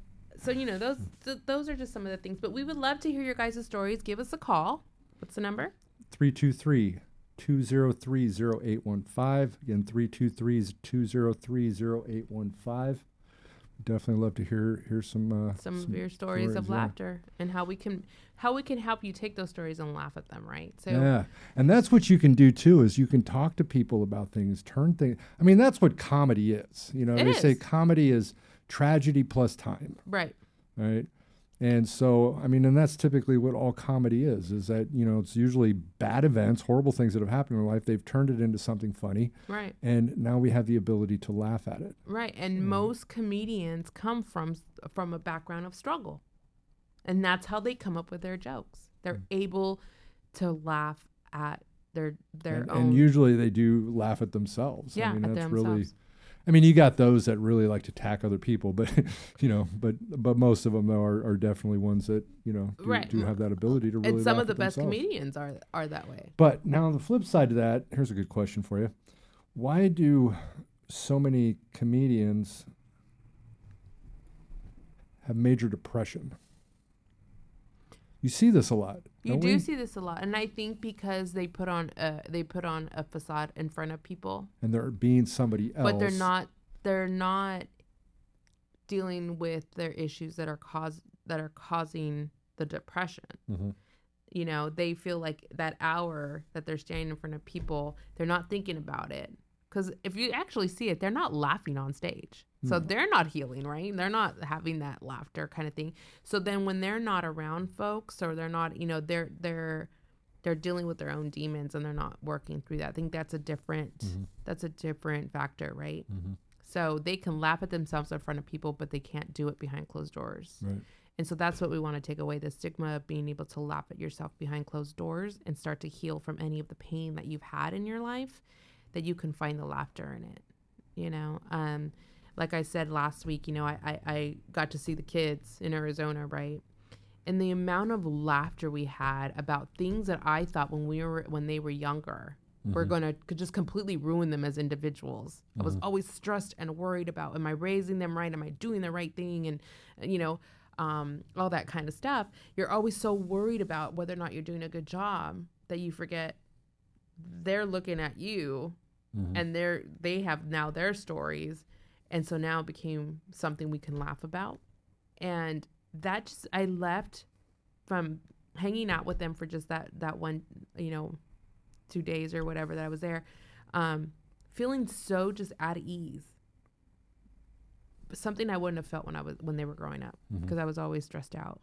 [SPEAKER 3] so you know those th- those are just some of the things. But we would love to hear your guys' stories. Give us a call. What's the number?
[SPEAKER 2] 323 203 0815. Again, 323 203 0815. Definitely love to hear hear some uh,
[SPEAKER 3] Some, of your stories, of
[SPEAKER 2] stories, yeah.
[SPEAKER 3] laughter and how we can how we can help you take those stories and laugh at them. Right. So
[SPEAKER 2] Yeah, and that's what you can do too. Is you can talk to people about things, turn things. I mean, that's what comedy is. You know,
[SPEAKER 3] It
[SPEAKER 2] they say comedy is tragedy plus time,
[SPEAKER 3] right.
[SPEAKER 2] right? And so, I mean, and that's typically what all comedy is. Is that you know, it's usually bad events, horrible things that have happened in life. They've turned it into something funny,
[SPEAKER 3] Right.
[SPEAKER 2] and now we have the ability to laugh at it.
[SPEAKER 3] Right. And most comedians come from from a background of struggle. And that's how they come up with their jokes. They're mm. able to laugh at their their
[SPEAKER 2] and,
[SPEAKER 3] own
[SPEAKER 2] and usually they do laugh at themselves.
[SPEAKER 3] Yeah,
[SPEAKER 2] I mean,
[SPEAKER 3] at
[SPEAKER 2] that's really. I mean, you got those that really like to attack other people, but you know, but but most of them though are, are definitely ones that you know do,
[SPEAKER 3] Right.
[SPEAKER 2] do have that ability to really.
[SPEAKER 3] and some of the best
[SPEAKER 2] themselves.
[SPEAKER 3] comedians are are that way.
[SPEAKER 2] But now on the flip side of that, here's a good question for you: Why do so many comedians have major depression? You see this a lot.
[SPEAKER 3] You
[SPEAKER 2] don't we?
[SPEAKER 3] see this a lot, and I think because they put on a they put on a facade in front of people,
[SPEAKER 2] and they're being somebody else,
[SPEAKER 3] but they're not they're not dealing with their issues that are cause that are causing the depression.
[SPEAKER 2] Mhm.
[SPEAKER 3] You know, they feel like that hour that they're standing in front of people, they're not thinking about it. Because if you actually see it, they're not laughing on stage. So hmm. they're not healing, right? They're not having that laughter kind of thing. So then when they're not around folks or they're not, you know, they're they're they're dealing with their own demons and they're not working through that. I think that's a different mm-hmm. that's a different factor, right? Mm-hmm. So they can laugh at themselves in front of people, but they can't do it behind closed doors.
[SPEAKER 2] Right.
[SPEAKER 3] And so that's what we want to take away the stigma of being able to laugh at yourself behind closed doors and start to heal from any of the pain that you've had in your life, that you can find the laughter in it. You know, um, like I said last week, you know, I, I, I got to see the kids in Arizona, right? And the amount of laughter we had about things that I thought when we were when they were younger were gonna could just completely ruin them as individuals. I was always stressed and worried about am I raising them right? Am I doing the right thing? And uh, you know, um, all that kind of stuff. You're always so worried about whether or not you're doing a good job that you forget they're looking at you
[SPEAKER 2] Mhm.
[SPEAKER 3] and they're they have now their stories and so now it became something we can laugh about. And that just i left from hanging out with them for just that that one you know two days or whatever that i was there um feeling so just at ease. Something i wouldn't have felt when i was when they were growing up because i was always stressed out.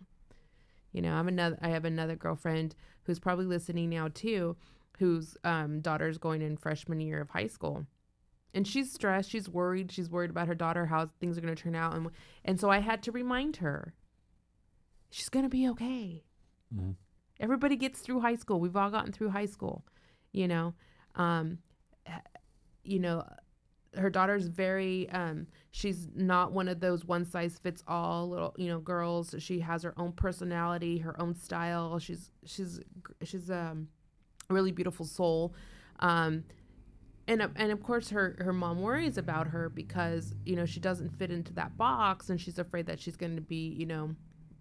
[SPEAKER 3] You know i'm another i have another girlfriend who's probably listening now too whose um, daughter's going in freshman year of high school and she's stressed she's worried she's worried about her daughter how things are going to turn out and and so i had to remind her she's going to be okay.
[SPEAKER 2] Mhm.
[SPEAKER 3] everybody gets through high school we've all gotten through high school you know? Um you know her daughter's very um she's not one of those one size fits all little you know girls. She has her own personality her own style. She's she's she's um a really beautiful soul. Um and of- and of course her her mom worries about her because you know she doesn't fit into that box and she's afraid that she's going to be you know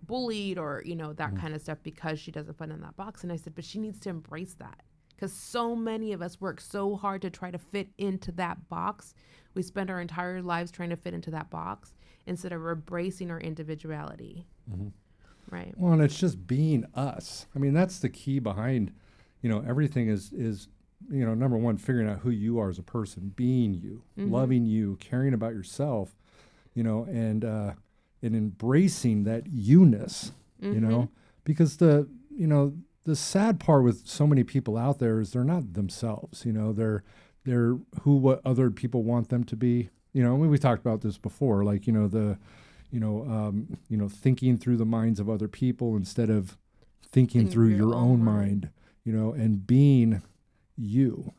[SPEAKER 3] bullied or you know that mm. kind of stuff because she doesn't fit in that box. And i said but she needs to embrace that because so many of us work so hard to try to fit into that box. We spend our entire lives trying to fit into that box instead of embracing our individuality. Mm-hmm. Right.
[SPEAKER 2] Well, and it's just being us. I mean, that's the key behind, you know, everything is is you know number one figuring out who you are as a person, being you, loving you, caring about yourself, you know, and uh, and embracing that you-ness, you know, because the you know the sad part with so many people out there is they're not themselves. You know, they're they're who what other people want them to be. You know, we we talked about this before, like you know the you know, um, you know, thinking through the minds of other people instead of thinking
[SPEAKER 3] Think
[SPEAKER 2] through your
[SPEAKER 3] your
[SPEAKER 2] own
[SPEAKER 3] own mind.
[SPEAKER 2] mind, you know, and being you.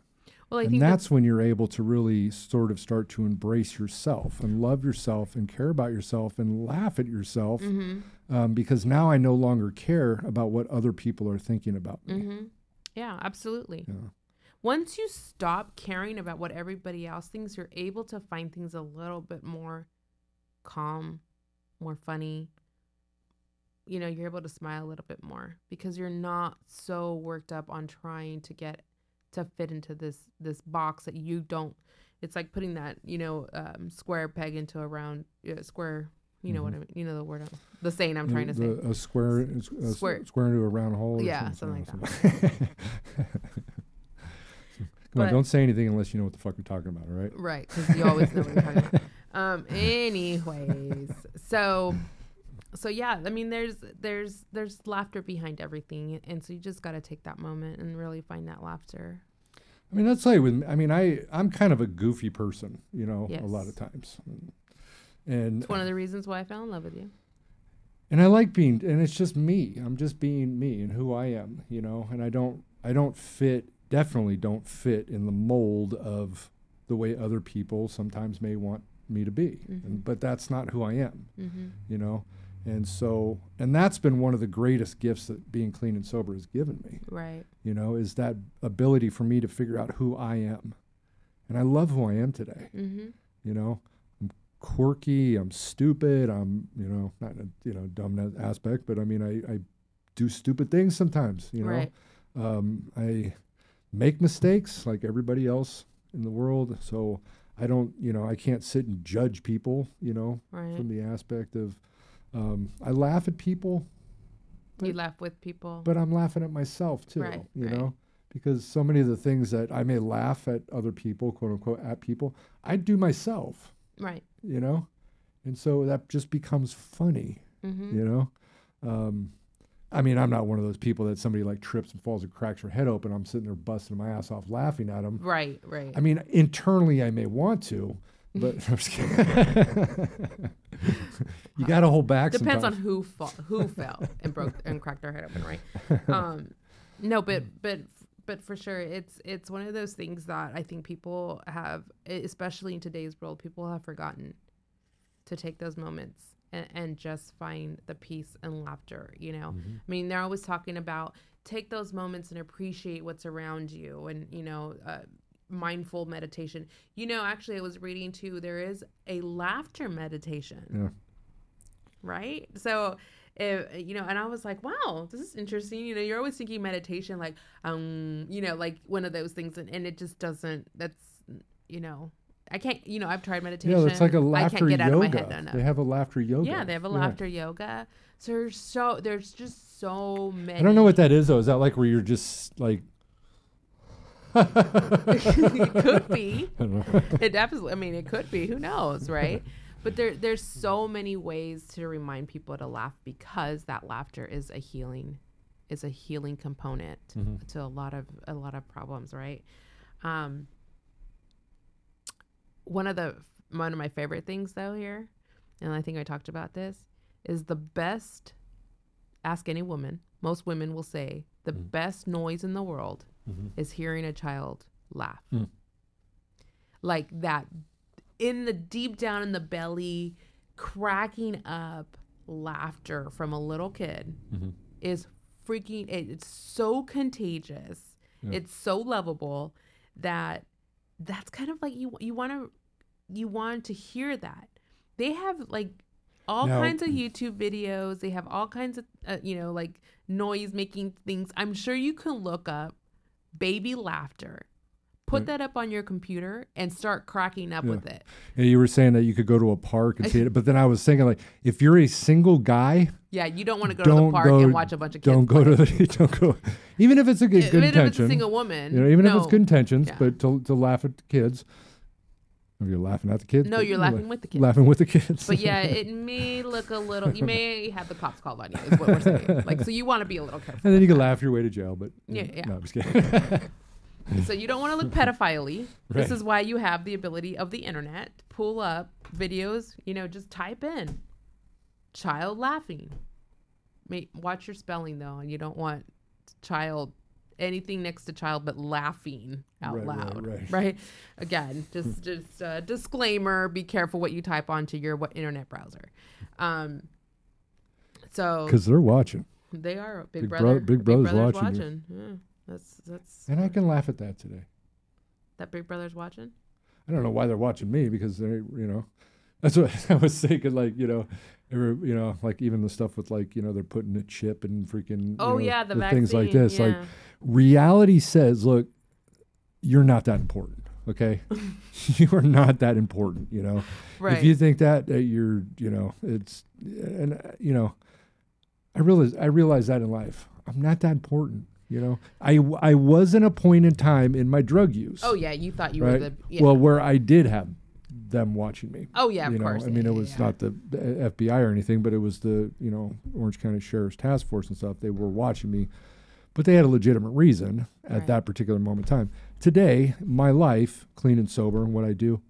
[SPEAKER 3] well i
[SPEAKER 2] and
[SPEAKER 3] think
[SPEAKER 2] that's when you're able to really sort of start to embrace yourself and love yourself and care about yourself and laugh at yourself
[SPEAKER 3] hmm
[SPEAKER 2] um, because now I no longer care about what other people are thinking about me.
[SPEAKER 3] hmm yeah absolutely
[SPEAKER 2] Yeah.
[SPEAKER 3] once you stop caring about what everybody else thinks, you're able to find things a little bit more calm, more funny. You know, you're able to smile a little bit more because you're not so worked up on trying to get to fit into this this box that you don't. It's like putting that you know um, square peg into a round uh, square. You know what I mean? You know the word, I'm, the saying I'm trying to say.
[SPEAKER 2] A square, a s- a s-
[SPEAKER 3] Square.
[SPEAKER 2] square into a round hole. or
[SPEAKER 3] Yeah,
[SPEAKER 2] something,
[SPEAKER 3] something like
[SPEAKER 2] that. Come on,
[SPEAKER 3] But-
[SPEAKER 2] don't say anything unless you know what the fuck you're talking about, all right?
[SPEAKER 3] Right, because you always know what you're talking about. Um, anyways, so so yeah, I mean, there's there's there's laughter behind everything, and so you just got to take that moment and really find that laughter.
[SPEAKER 2] I mean, that's like with I mean, I I'm kind of a goofy person, you know, a lot of times, and
[SPEAKER 3] It's one of the reasons why I fell in love with you.
[SPEAKER 2] and I like being, and it's just me. I'm just being me and who I am, you know. And I don't I don't fit, definitely don't fit in the mold of the way other people sometimes may want me to be. And, but that's not who I am,
[SPEAKER 3] Mm-hmm.
[SPEAKER 2] you know. And so, and that's been one of the greatest gifts that being clean and sober has given me.
[SPEAKER 3] Right.
[SPEAKER 2] you know, is that ability for me to figure out who I am. And I love who I am today.
[SPEAKER 3] Mm-hmm.
[SPEAKER 2] You know, I'm quirky, I'm stupid, I'm, you know, not in a, you know, dumb aspect, but I mean, I, I do stupid things sometimes, you know.
[SPEAKER 3] Right.
[SPEAKER 2] Um, I make mistakes like everybody else in the world. So I don't, you know, I can't sit and judge people, you know,
[SPEAKER 3] Right.
[SPEAKER 2] from the aspect of, um, I laugh at people,
[SPEAKER 3] you laugh with people.
[SPEAKER 2] but I'm laughing at myself too,
[SPEAKER 3] Right,
[SPEAKER 2] you
[SPEAKER 3] right.
[SPEAKER 2] know, because so many of the things that I may laugh at other people, quote unquote, at people, I do myself,
[SPEAKER 3] right.
[SPEAKER 2] you know, and so that just becomes funny,
[SPEAKER 3] Mm-hmm.
[SPEAKER 2] you know. Um, I mean, I'm not one of those people that somebody like trips and falls and cracks her head open. I'm sitting there busting my ass off laughing at them.
[SPEAKER 3] Right. Right.
[SPEAKER 2] I mean, internally, I may want to, but I'm just kidding. you got to hold back.
[SPEAKER 3] Depends on who fall, who fell and broke and cracked their head open, right? Um, no, but but but for sure, it's it's one of those things that I think people have, especially in today's world, people have forgotten to take those moments and, and just find the peace and laughter. You know, I mean, they're always talking about take those moments and appreciate what's around you, and you know. Uh, mindful meditation you know actually i was reading too there is a laughter meditation
[SPEAKER 2] Yeah.
[SPEAKER 3] right? So, if, you know, and I was like, wow, this is interesting. You know, you're always thinking meditation, like, um, you know, like one of those things, and, and it just doesn't. That's, you know, I can't. You know, I've tried meditation.
[SPEAKER 2] Yeah, it's like a laughter
[SPEAKER 3] can't get out of my
[SPEAKER 2] yoga.
[SPEAKER 3] head enough.
[SPEAKER 2] They have a laughter yoga.
[SPEAKER 3] Yeah, they have a laughter yoga. So there's so there's just so many.
[SPEAKER 2] I don't know what that is though. Is that like where you're just like?
[SPEAKER 3] it could be.
[SPEAKER 2] I don't know.
[SPEAKER 3] It definitely. I mean, it could be. Who knows, right? But there, there's so many ways to remind people to laugh because that laughter is a healing, is a healing component
[SPEAKER 2] Mm-hmm.
[SPEAKER 3] to a lot of a lot of problems, right? Um, one of the one of my favorite things though here, and I think I talked about this, is the best. Ask any woman. Most women will say the
[SPEAKER 2] Mm-hmm.
[SPEAKER 3] best noise in the world is hearing a child laugh.
[SPEAKER 2] Mm.
[SPEAKER 3] Like that in the deep down in the belly, cracking up laughter from a little kid
[SPEAKER 2] Mm-hmm.
[SPEAKER 3] is freaking it, it's so contagious.
[SPEAKER 2] Yeah.
[SPEAKER 3] It's so lovable that that's kind of like you you want to you want to hear that. They have like all
[SPEAKER 2] Now-
[SPEAKER 3] kinds of YouTube videos. They have all kinds of uh, you know like noise making things. I'm sure you can look up baby laughter. Put
[SPEAKER 2] mm.
[SPEAKER 3] that up on your computer and start cracking up
[SPEAKER 2] Yeah.
[SPEAKER 3] with it.
[SPEAKER 2] Yeah, you were saying that you could go to a park and see it, but then I was thinking like, if you're a single guy,
[SPEAKER 3] Yeah, you don't want to go to the park
[SPEAKER 2] go.
[SPEAKER 3] and watch a bunch of kids.
[SPEAKER 2] don't go
[SPEAKER 3] play.
[SPEAKER 2] to the. Don't go. Even if it's a good, good
[SPEAKER 3] even if it's a
[SPEAKER 2] intention,
[SPEAKER 3] single woman.
[SPEAKER 2] you know, even if it's
[SPEAKER 3] no.
[SPEAKER 2] good intentions,
[SPEAKER 3] Yeah.
[SPEAKER 2] but to to laugh at kids. If you're laughing at the kids.
[SPEAKER 3] No, you're
[SPEAKER 2] la-
[SPEAKER 3] laughing with the kids.
[SPEAKER 2] Laughing with the kids.
[SPEAKER 3] But yeah, it may look a little. You may have the cops called on you. Is what we're saying. Like, so you want to be a little careful.
[SPEAKER 2] and then you can laugh your way to jail, but
[SPEAKER 3] Yeah, yeah.
[SPEAKER 2] No, I'm just kidding.
[SPEAKER 3] So you don't want to look pedophile This
[SPEAKER 2] Right.
[SPEAKER 3] is why you have the ability of the internet. to Pull up videos. You know, just type in child laughing. May, watch your spelling though, and you don't want child anything next to child but laughing out
[SPEAKER 2] Right, right,
[SPEAKER 3] loud.
[SPEAKER 2] right.
[SPEAKER 3] Again, just just a disclaimer. Be careful what you type onto your what internet browser. Um. So
[SPEAKER 2] Because they're watching,
[SPEAKER 3] they are big,
[SPEAKER 2] Big
[SPEAKER 3] brother.
[SPEAKER 2] Bro- Big Brother's watching
[SPEAKER 3] watching. Yeah, that's that's
[SPEAKER 2] and I can laugh at that today.
[SPEAKER 3] that big brother's watching.
[SPEAKER 2] I don't know why they're watching me because they, you know, that's what I was thinking. Like, you know, every, you know, like even the stuff with like, you know, they're putting a chip and freaking. you
[SPEAKER 3] Oh
[SPEAKER 2] know,
[SPEAKER 3] yeah, the,
[SPEAKER 2] things like this. Like, reality says, look, you're not that important. Okay, you are not that important. You know,
[SPEAKER 3] right.
[SPEAKER 2] if you think that, uh, you're, you know, it's, and uh, you know, I realize I realize that in life. I'm not that important. You know, I I was in a point in time in my drug use.
[SPEAKER 3] oh yeah, you thought you were the yeah.
[SPEAKER 2] Well, where I did have them watching me.
[SPEAKER 3] oh yeah, of
[SPEAKER 2] you know,
[SPEAKER 3] course.
[SPEAKER 2] I
[SPEAKER 3] yeah,
[SPEAKER 2] mean, it was
[SPEAKER 3] yeah.
[SPEAKER 2] not the the FBI or anything, but it was the you know Orange County Sheriff's Task Force and stuff. They were watching me, but they had a legitimate reason at
[SPEAKER 3] Right.
[SPEAKER 2] that particular moment in time. Today, my life, clean and sober, and what I do,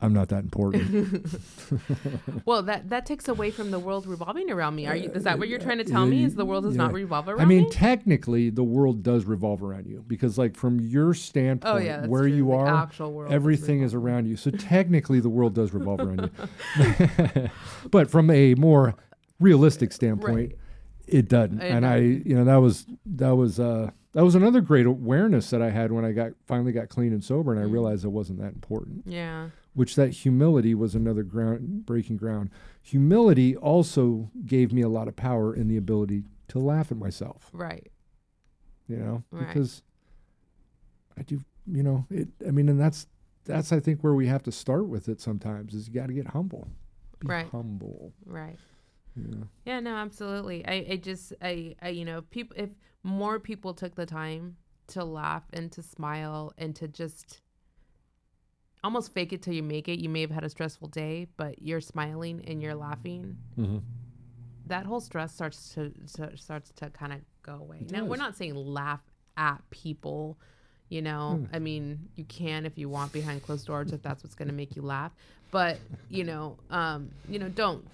[SPEAKER 2] I'm not that important.
[SPEAKER 3] Well, that that takes away from the world revolving around me. Are you? Is that what you're uh, trying to uh, tell me? Is the world does not revolve around me?
[SPEAKER 2] I mean,
[SPEAKER 3] me?
[SPEAKER 2] technically, the world does revolve around you because, like, from your oh, standpoint,
[SPEAKER 3] Oh yeah,
[SPEAKER 2] where
[SPEAKER 3] true.
[SPEAKER 2] you are, everything is
[SPEAKER 3] revolving.
[SPEAKER 2] around you. So technically, the world does revolve around you. but from a more realistic standpoint,
[SPEAKER 3] Right.
[SPEAKER 2] It doesn't.
[SPEAKER 3] It
[SPEAKER 2] and I, you know, that was that was uh, that was another great awareness that I had when I got finally got clean and sober, and I
[SPEAKER 3] Mm.
[SPEAKER 2] realized it wasn't that important.
[SPEAKER 3] Yeah.
[SPEAKER 2] Which that humility was another ground breaking ground. Humility also gave me a lot of power in the ability to laugh at myself
[SPEAKER 3] Right.
[SPEAKER 2] you know,
[SPEAKER 3] Right.
[SPEAKER 2] because I do, you know, it. I mean, and that's that's I think where we have to start with it. Sometimes is you got to get humble, be
[SPEAKER 3] Right.
[SPEAKER 2] humble.
[SPEAKER 3] Right.
[SPEAKER 2] Yeah.
[SPEAKER 3] Yeah, no, absolutely. I, I just, I, I, you know, people, if more people took the time to laugh and to smile and to just almost fake it till you make it, you may have had a stressful day, but you're smiling and you're laughing.
[SPEAKER 2] Mm-hmm.
[SPEAKER 3] That whole stress starts to, to starts to kind of go away.
[SPEAKER 2] It
[SPEAKER 3] Now, we're not saying laugh at people. You know,
[SPEAKER 2] Hmm.
[SPEAKER 3] I mean, you can if you want behind closed doors if that's what's going to make you laugh. But you know, um, you know, don't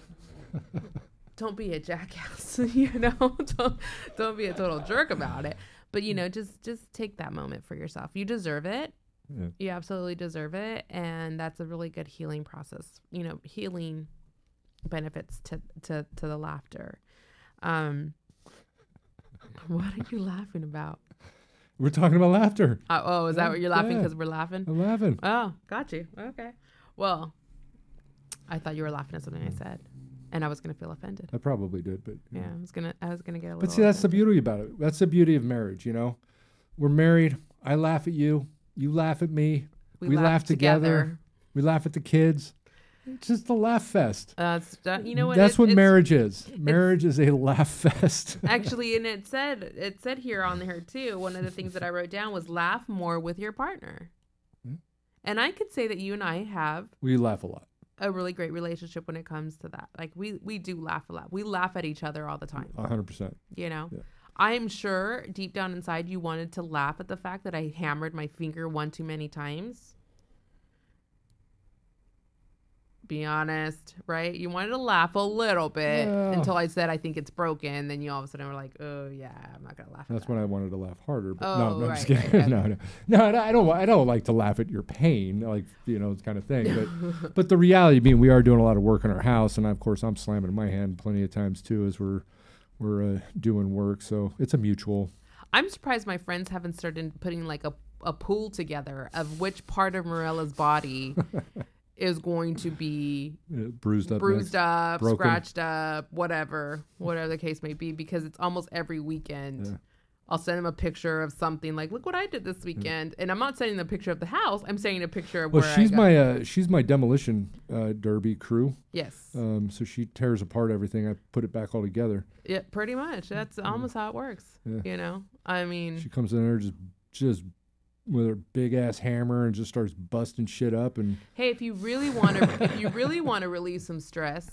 [SPEAKER 3] don't be a jackass you know don't don't be a total jerk about it but you know just just take that moment for yourself you deserve it
[SPEAKER 2] Yeah.
[SPEAKER 3] you absolutely deserve it and that's a really good healing process you know healing benefits to to to the laughter um what are you laughing about
[SPEAKER 2] We're talking about laughter.
[SPEAKER 3] uh, oh is that what you're laughing
[SPEAKER 2] yeah.
[SPEAKER 3] because we're laughing
[SPEAKER 2] I'm laughing.
[SPEAKER 3] Oh, got you. Okay. Well, I thought you were laughing at something I said. And I was gonna feel offended.
[SPEAKER 2] I probably did, but
[SPEAKER 3] Yeah,
[SPEAKER 2] know.
[SPEAKER 3] I was gonna I was gonna get a little.
[SPEAKER 2] But see, that's the beauty about it. That's the beauty of marriage. You know, we're married. I laugh at you. You laugh at me. We, laugh, together. We laugh at the kids. It's just a laugh fest.
[SPEAKER 3] Uh, uh, you know what?
[SPEAKER 2] That's
[SPEAKER 3] it-
[SPEAKER 2] what
[SPEAKER 3] it's-
[SPEAKER 2] marriage is. Marriage is a laugh fest.
[SPEAKER 3] Actually, and it said it said here on here too. One of the things that I wrote down was laugh more with your partner.
[SPEAKER 2] Hmm.
[SPEAKER 3] And I could say that you and I have
[SPEAKER 2] we laugh a lot.
[SPEAKER 3] A really great relationship when it comes to that. Like we we do laugh a lot. We laugh at each other all the time.
[SPEAKER 2] Hundred percent.
[SPEAKER 3] You know.
[SPEAKER 2] Yeah.
[SPEAKER 3] I'm sure deep down inside you wanted to laugh at the fact that I hammered my finger one too many times. Be honest, right? You wanted to laugh a little bit
[SPEAKER 2] Yeah.
[SPEAKER 3] until I said I think it's broken. Then you all of a sudden were like, "Oh yeah, I'm not gonna laugh."
[SPEAKER 2] That's
[SPEAKER 3] at
[SPEAKER 2] when I wanted to laugh harder. But no,
[SPEAKER 3] Oh,
[SPEAKER 2] no, I'm just
[SPEAKER 3] right,
[SPEAKER 2] kidding.
[SPEAKER 3] right,
[SPEAKER 2] no, no, no, no. I don't. I don't like to laugh at your pain, like you know, kind of thing. But, but the reality being, we are doing a lot of work in our house, and of course, I'm slamming my hand plenty of times too as we're we're uh, doing work. So it's a mutual.
[SPEAKER 3] I'm surprised my friends haven't started putting like a, a pool together of which part of Morella's body is going to be
[SPEAKER 2] Uh, bruised up.
[SPEAKER 3] bruised up,
[SPEAKER 2] broken.
[SPEAKER 3] scratched up, whatever, whatever the case may be, because it's almost every weekend.
[SPEAKER 2] Yeah.
[SPEAKER 3] I'll send him a picture of something like, "Look what I did this weekend," and I'm not sending the picture of the house. I'm sending a picture of
[SPEAKER 2] Well,
[SPEAKER 3] where
[SPEAKER 2] she's my uh, she's my demolition uh, derby crew.
[SPEAKER 3] yes,
[SPEAKER 2] Um, so she tears apart everything. I put it back all together.
[SPEAKER 3] yeah, pretty much. That's almost how it works.
[SPEAKER 2] Yeah.
[SPEAKER 3] You know, I mean,
[SPEAKER 2] She comes in there just just with her big ass hammer and just starts busting shit up and
[SPEAKER 3] hey, if you really want to, if you really want to relieve some stress,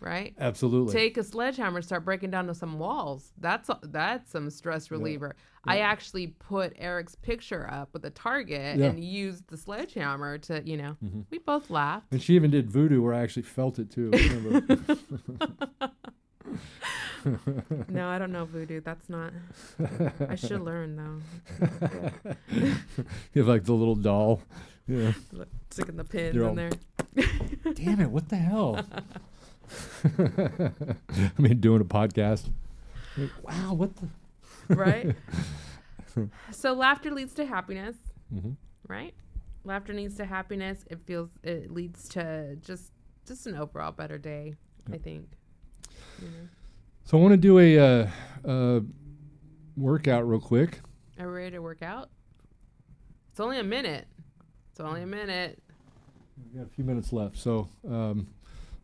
[SPEAKER 3] right?
[SPEAKER 2] absolutely.
[SPEAKER 3] Take a sledgehammer, and start breaking down to some walls. That's that's some stress reliever. I actually put Eric's picture up with a target
[SPEAKER 2] Yeah.
[SPEAKER 3] and used the sledgehammer to, you know,
[SPEAKER 2] Mm-hmm.
[SPEAKER 3] we both laughed.
[SPEAKER 2] and she even did voodoo where I actually felt it too. Remember?
[SPEAKER 3] no, I don't know voodoo. That's not. I should learn though.
[SPEAKER 2] you have like the little doll. Yeah.
[SPEAKER 3] Sticking the pins
[SPEAKER 2] They're
[SPEAKER 3] in
[SPEAKER 2] all-
[SPEAKER 3] there.
[SPEAKER 2] Damn it! What the hell? I mean, doing a podcast. Like, wow, what the?
[SPEAKER 3] right? so laughter leads to happiness,
[SPEAKER 2] Mhm.
[SPEAKER 3] right? Laughter leads to happiness. It feels it leads to just just an overall better day. I think. Know.
[SPEAKER 2] So I want to do a uh, uh, workout real quick.
[SPEAKER 3] Are we ready to work out? It's only a minute. It's only a minute.
[SPEAKER 2] We got a few minutes left, so um,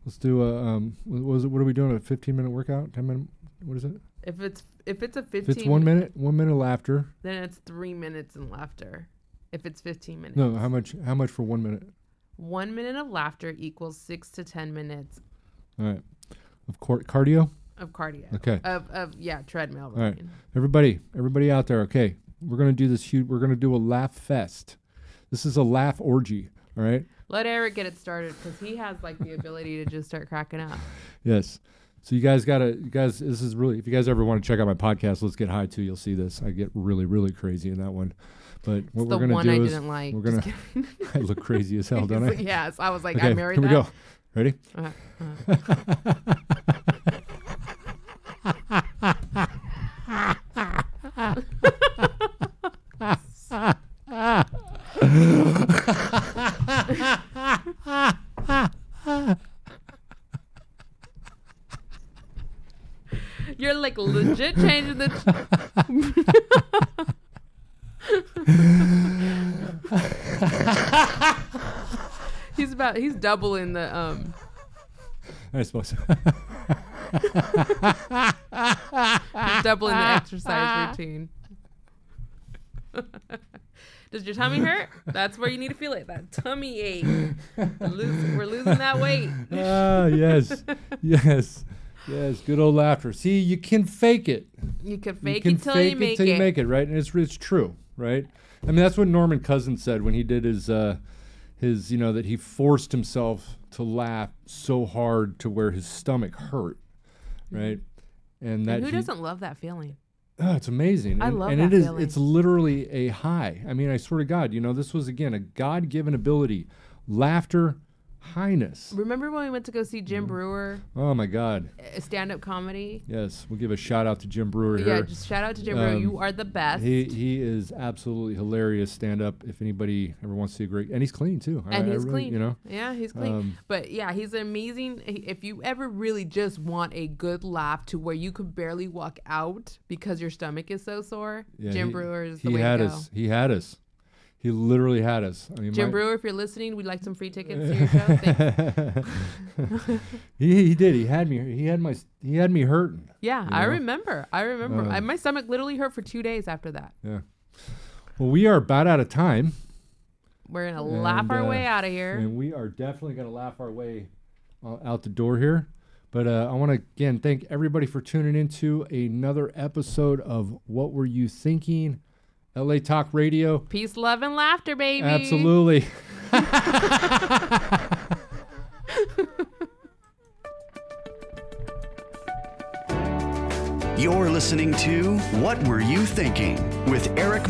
[SPEAKER 2] let's do a. Um, what was it? What are we doing? A 15 minute workout? 10 minute? What is it?
[SPEAKER 3] If it's if it's a fifteen, If
[SPEAKER 2] it's one minute, one minute of laughter.
[SPEAKER 3] then it's three minutes in laughter. If it's fifteen minutes,
[SPEAKER 2] No, how much? How much for one minute?
[SPEAKER 3] one minute of laughter equals six to ten minutes
[SPEAKER 2] All right. Of cardio.
[SPEAKER 3] of cardio.
[SPEAKER 2] Okay.
[SPEAKER 3] Of of yeah, treadmill
[SPEAKER 2] All right. Everybody, everybody out there. Okay, we're gonna do this huge. We're gonna do a laugh fest. This is a laugh orgy. All right.
[SPEAKER 3] Let Eric get it started because he has like the ability to just start cracking up.
[SPEAKER 2] Yes. So you guys gotta, you guys. This is really. If you guys ever want to check out my podcast, let's get high too. You'll see this. I get really, really crazy in that one. But what
[SPEAKER 3] It's
[SPEAKER 2] we're gonna
[SPEAKER 3] one
[SPEAKER 2] do
[SPEAKER 3] I
[SPEAKER 2] is
[SPEAKER 3] didn't like.
[SPEAKER 2] we're gonna. I look crazy as hell, don't I?
[SPEAKER 3] yes, I was like,
[SPEAKER 2] okay.
[SPEAKER 3] I married
[SPEAKER 2] here we go. Ready?
[SPEAKER 3] Uh, You're he's. He's doubling the um.
[SPEAKER 2] I suppose.
[SPEAKER 3] He's doubling the exercise routine. Does your tummy hurt? That's where you need to feel it. That tummy ache. Lose, we're losing that weight.
[SPEAKER 2] ah, yes, yes, yes. Good old laughter. See, you can fake it.
[SPEAKER 3] You can
[SPEAKER 2] you
[SPEAKER 3] fake
[SPEAKER 2] can
[SPEAKER 3] it till
[SPEAKER 2] fake
[SPEAKER 3] you make
[SPEAKER 2] it till
[SPEAKER 3] it.
[SPEAKER 2] you make it, right? And it's it's true, right? I mean, that's what Norman Cousins said when he did his uh, his you know that he forced himself to laugh so hard to where his stomach hurt, mm-hmm. right? And that
[SPEAKER 3] And who
[SPEAKER 2] he-
[SPEAKER 3] doesn't love that feeling?
[SPEAKER 2] Oh, it's amazing.
[SPEAKER 3] I
[SPEAKER 2] and,
[SPEAKER 3] love
[SPEAKER 2] and
[SPEAKER 3] that
[SPEAKER 2] it is
[SPEAKER 3] feeling.
[SPEAKER 2] it's literally a high. I mean, I swear to God, you know, this was again a God-given ability. Laughter, Highness.
[SPEAKER 3] Remember when we went to go see Jim Breuer
[SPEAKER 2] Oh my God.
[SPEAKER 3] stand up comedy?
[SPEAKER 2] Yes, we'll give a shout out to Jim Breuer
[SPEAKER 3] Yeah,
[SPEAKER 2] here.
[SPEAKER 3] just shout out to Jim Breuer.
[SPEAKER 2] Um,
[SPEAKER 3] You are the best.
[SPEAKER 2] He he is absolutely hilarious stand up. If anybody ever wants to see a great, and he's clean too.
[SPEAKER 3] And
[SPEAKER 2] I
[SPEAKER 3] he's
[SPEAKER 2] really-
[SPEAKER 3] clean.
[SPEAKER 2] You know,
[SPEAKER 3] yeah, he's clean.
[SPEAKER 2] Um,
[SPEAKER 3] but yeah, he's amazing. If you ever really just want a good laugh to where you could barely walk out because your stomach is so sore,
[SPEAKER 2] yeah,
[SPEAKER 3] Jim
[SPEAKER 2] he-
[SPEAKER 3] Breuer is the
[SPEAKER 2] he
[SPEAKER 3] way
[SPEAKER 2] had
[SPEAKER 3] to go.
[SPEAKER 2] us. He had us. He literally had us. I mean,
[SPEAKER 3] Jim Breuer, if you're listening, we'd like some free tickets to your show. Thanks.
[SPEAKER 2] he he did. He had me. He had my. He had me hurting.
[SPEAKER 3] Yeah, I
[SPEAKER 2] know?
[SPEAKER 3] remember. I remember.
[SPEAKER 2] Um,
[SPEAKER 3] I, my stomach literally hurt for two days after that.
[SPEAKER 2] Yeah. Well, we are about out of time,
[SPEAKER 3] We're gonna laugh our
[SPEAKER 2] uh,
[SPEAKER 3] way out of here.
[SPEAKER 2] and we are definitely going to laugh our way uh, out the door here. But uh, I want to again thank everybody for tuning into another episode of What Were You Thinking? LA Talk Radio.
[SPEAKER 3] Peace, love, and laughter, baby.
[SPEAKER 2] Absolutely.
[SPEAKER 1] You're listening to What Were You Thinking with Eric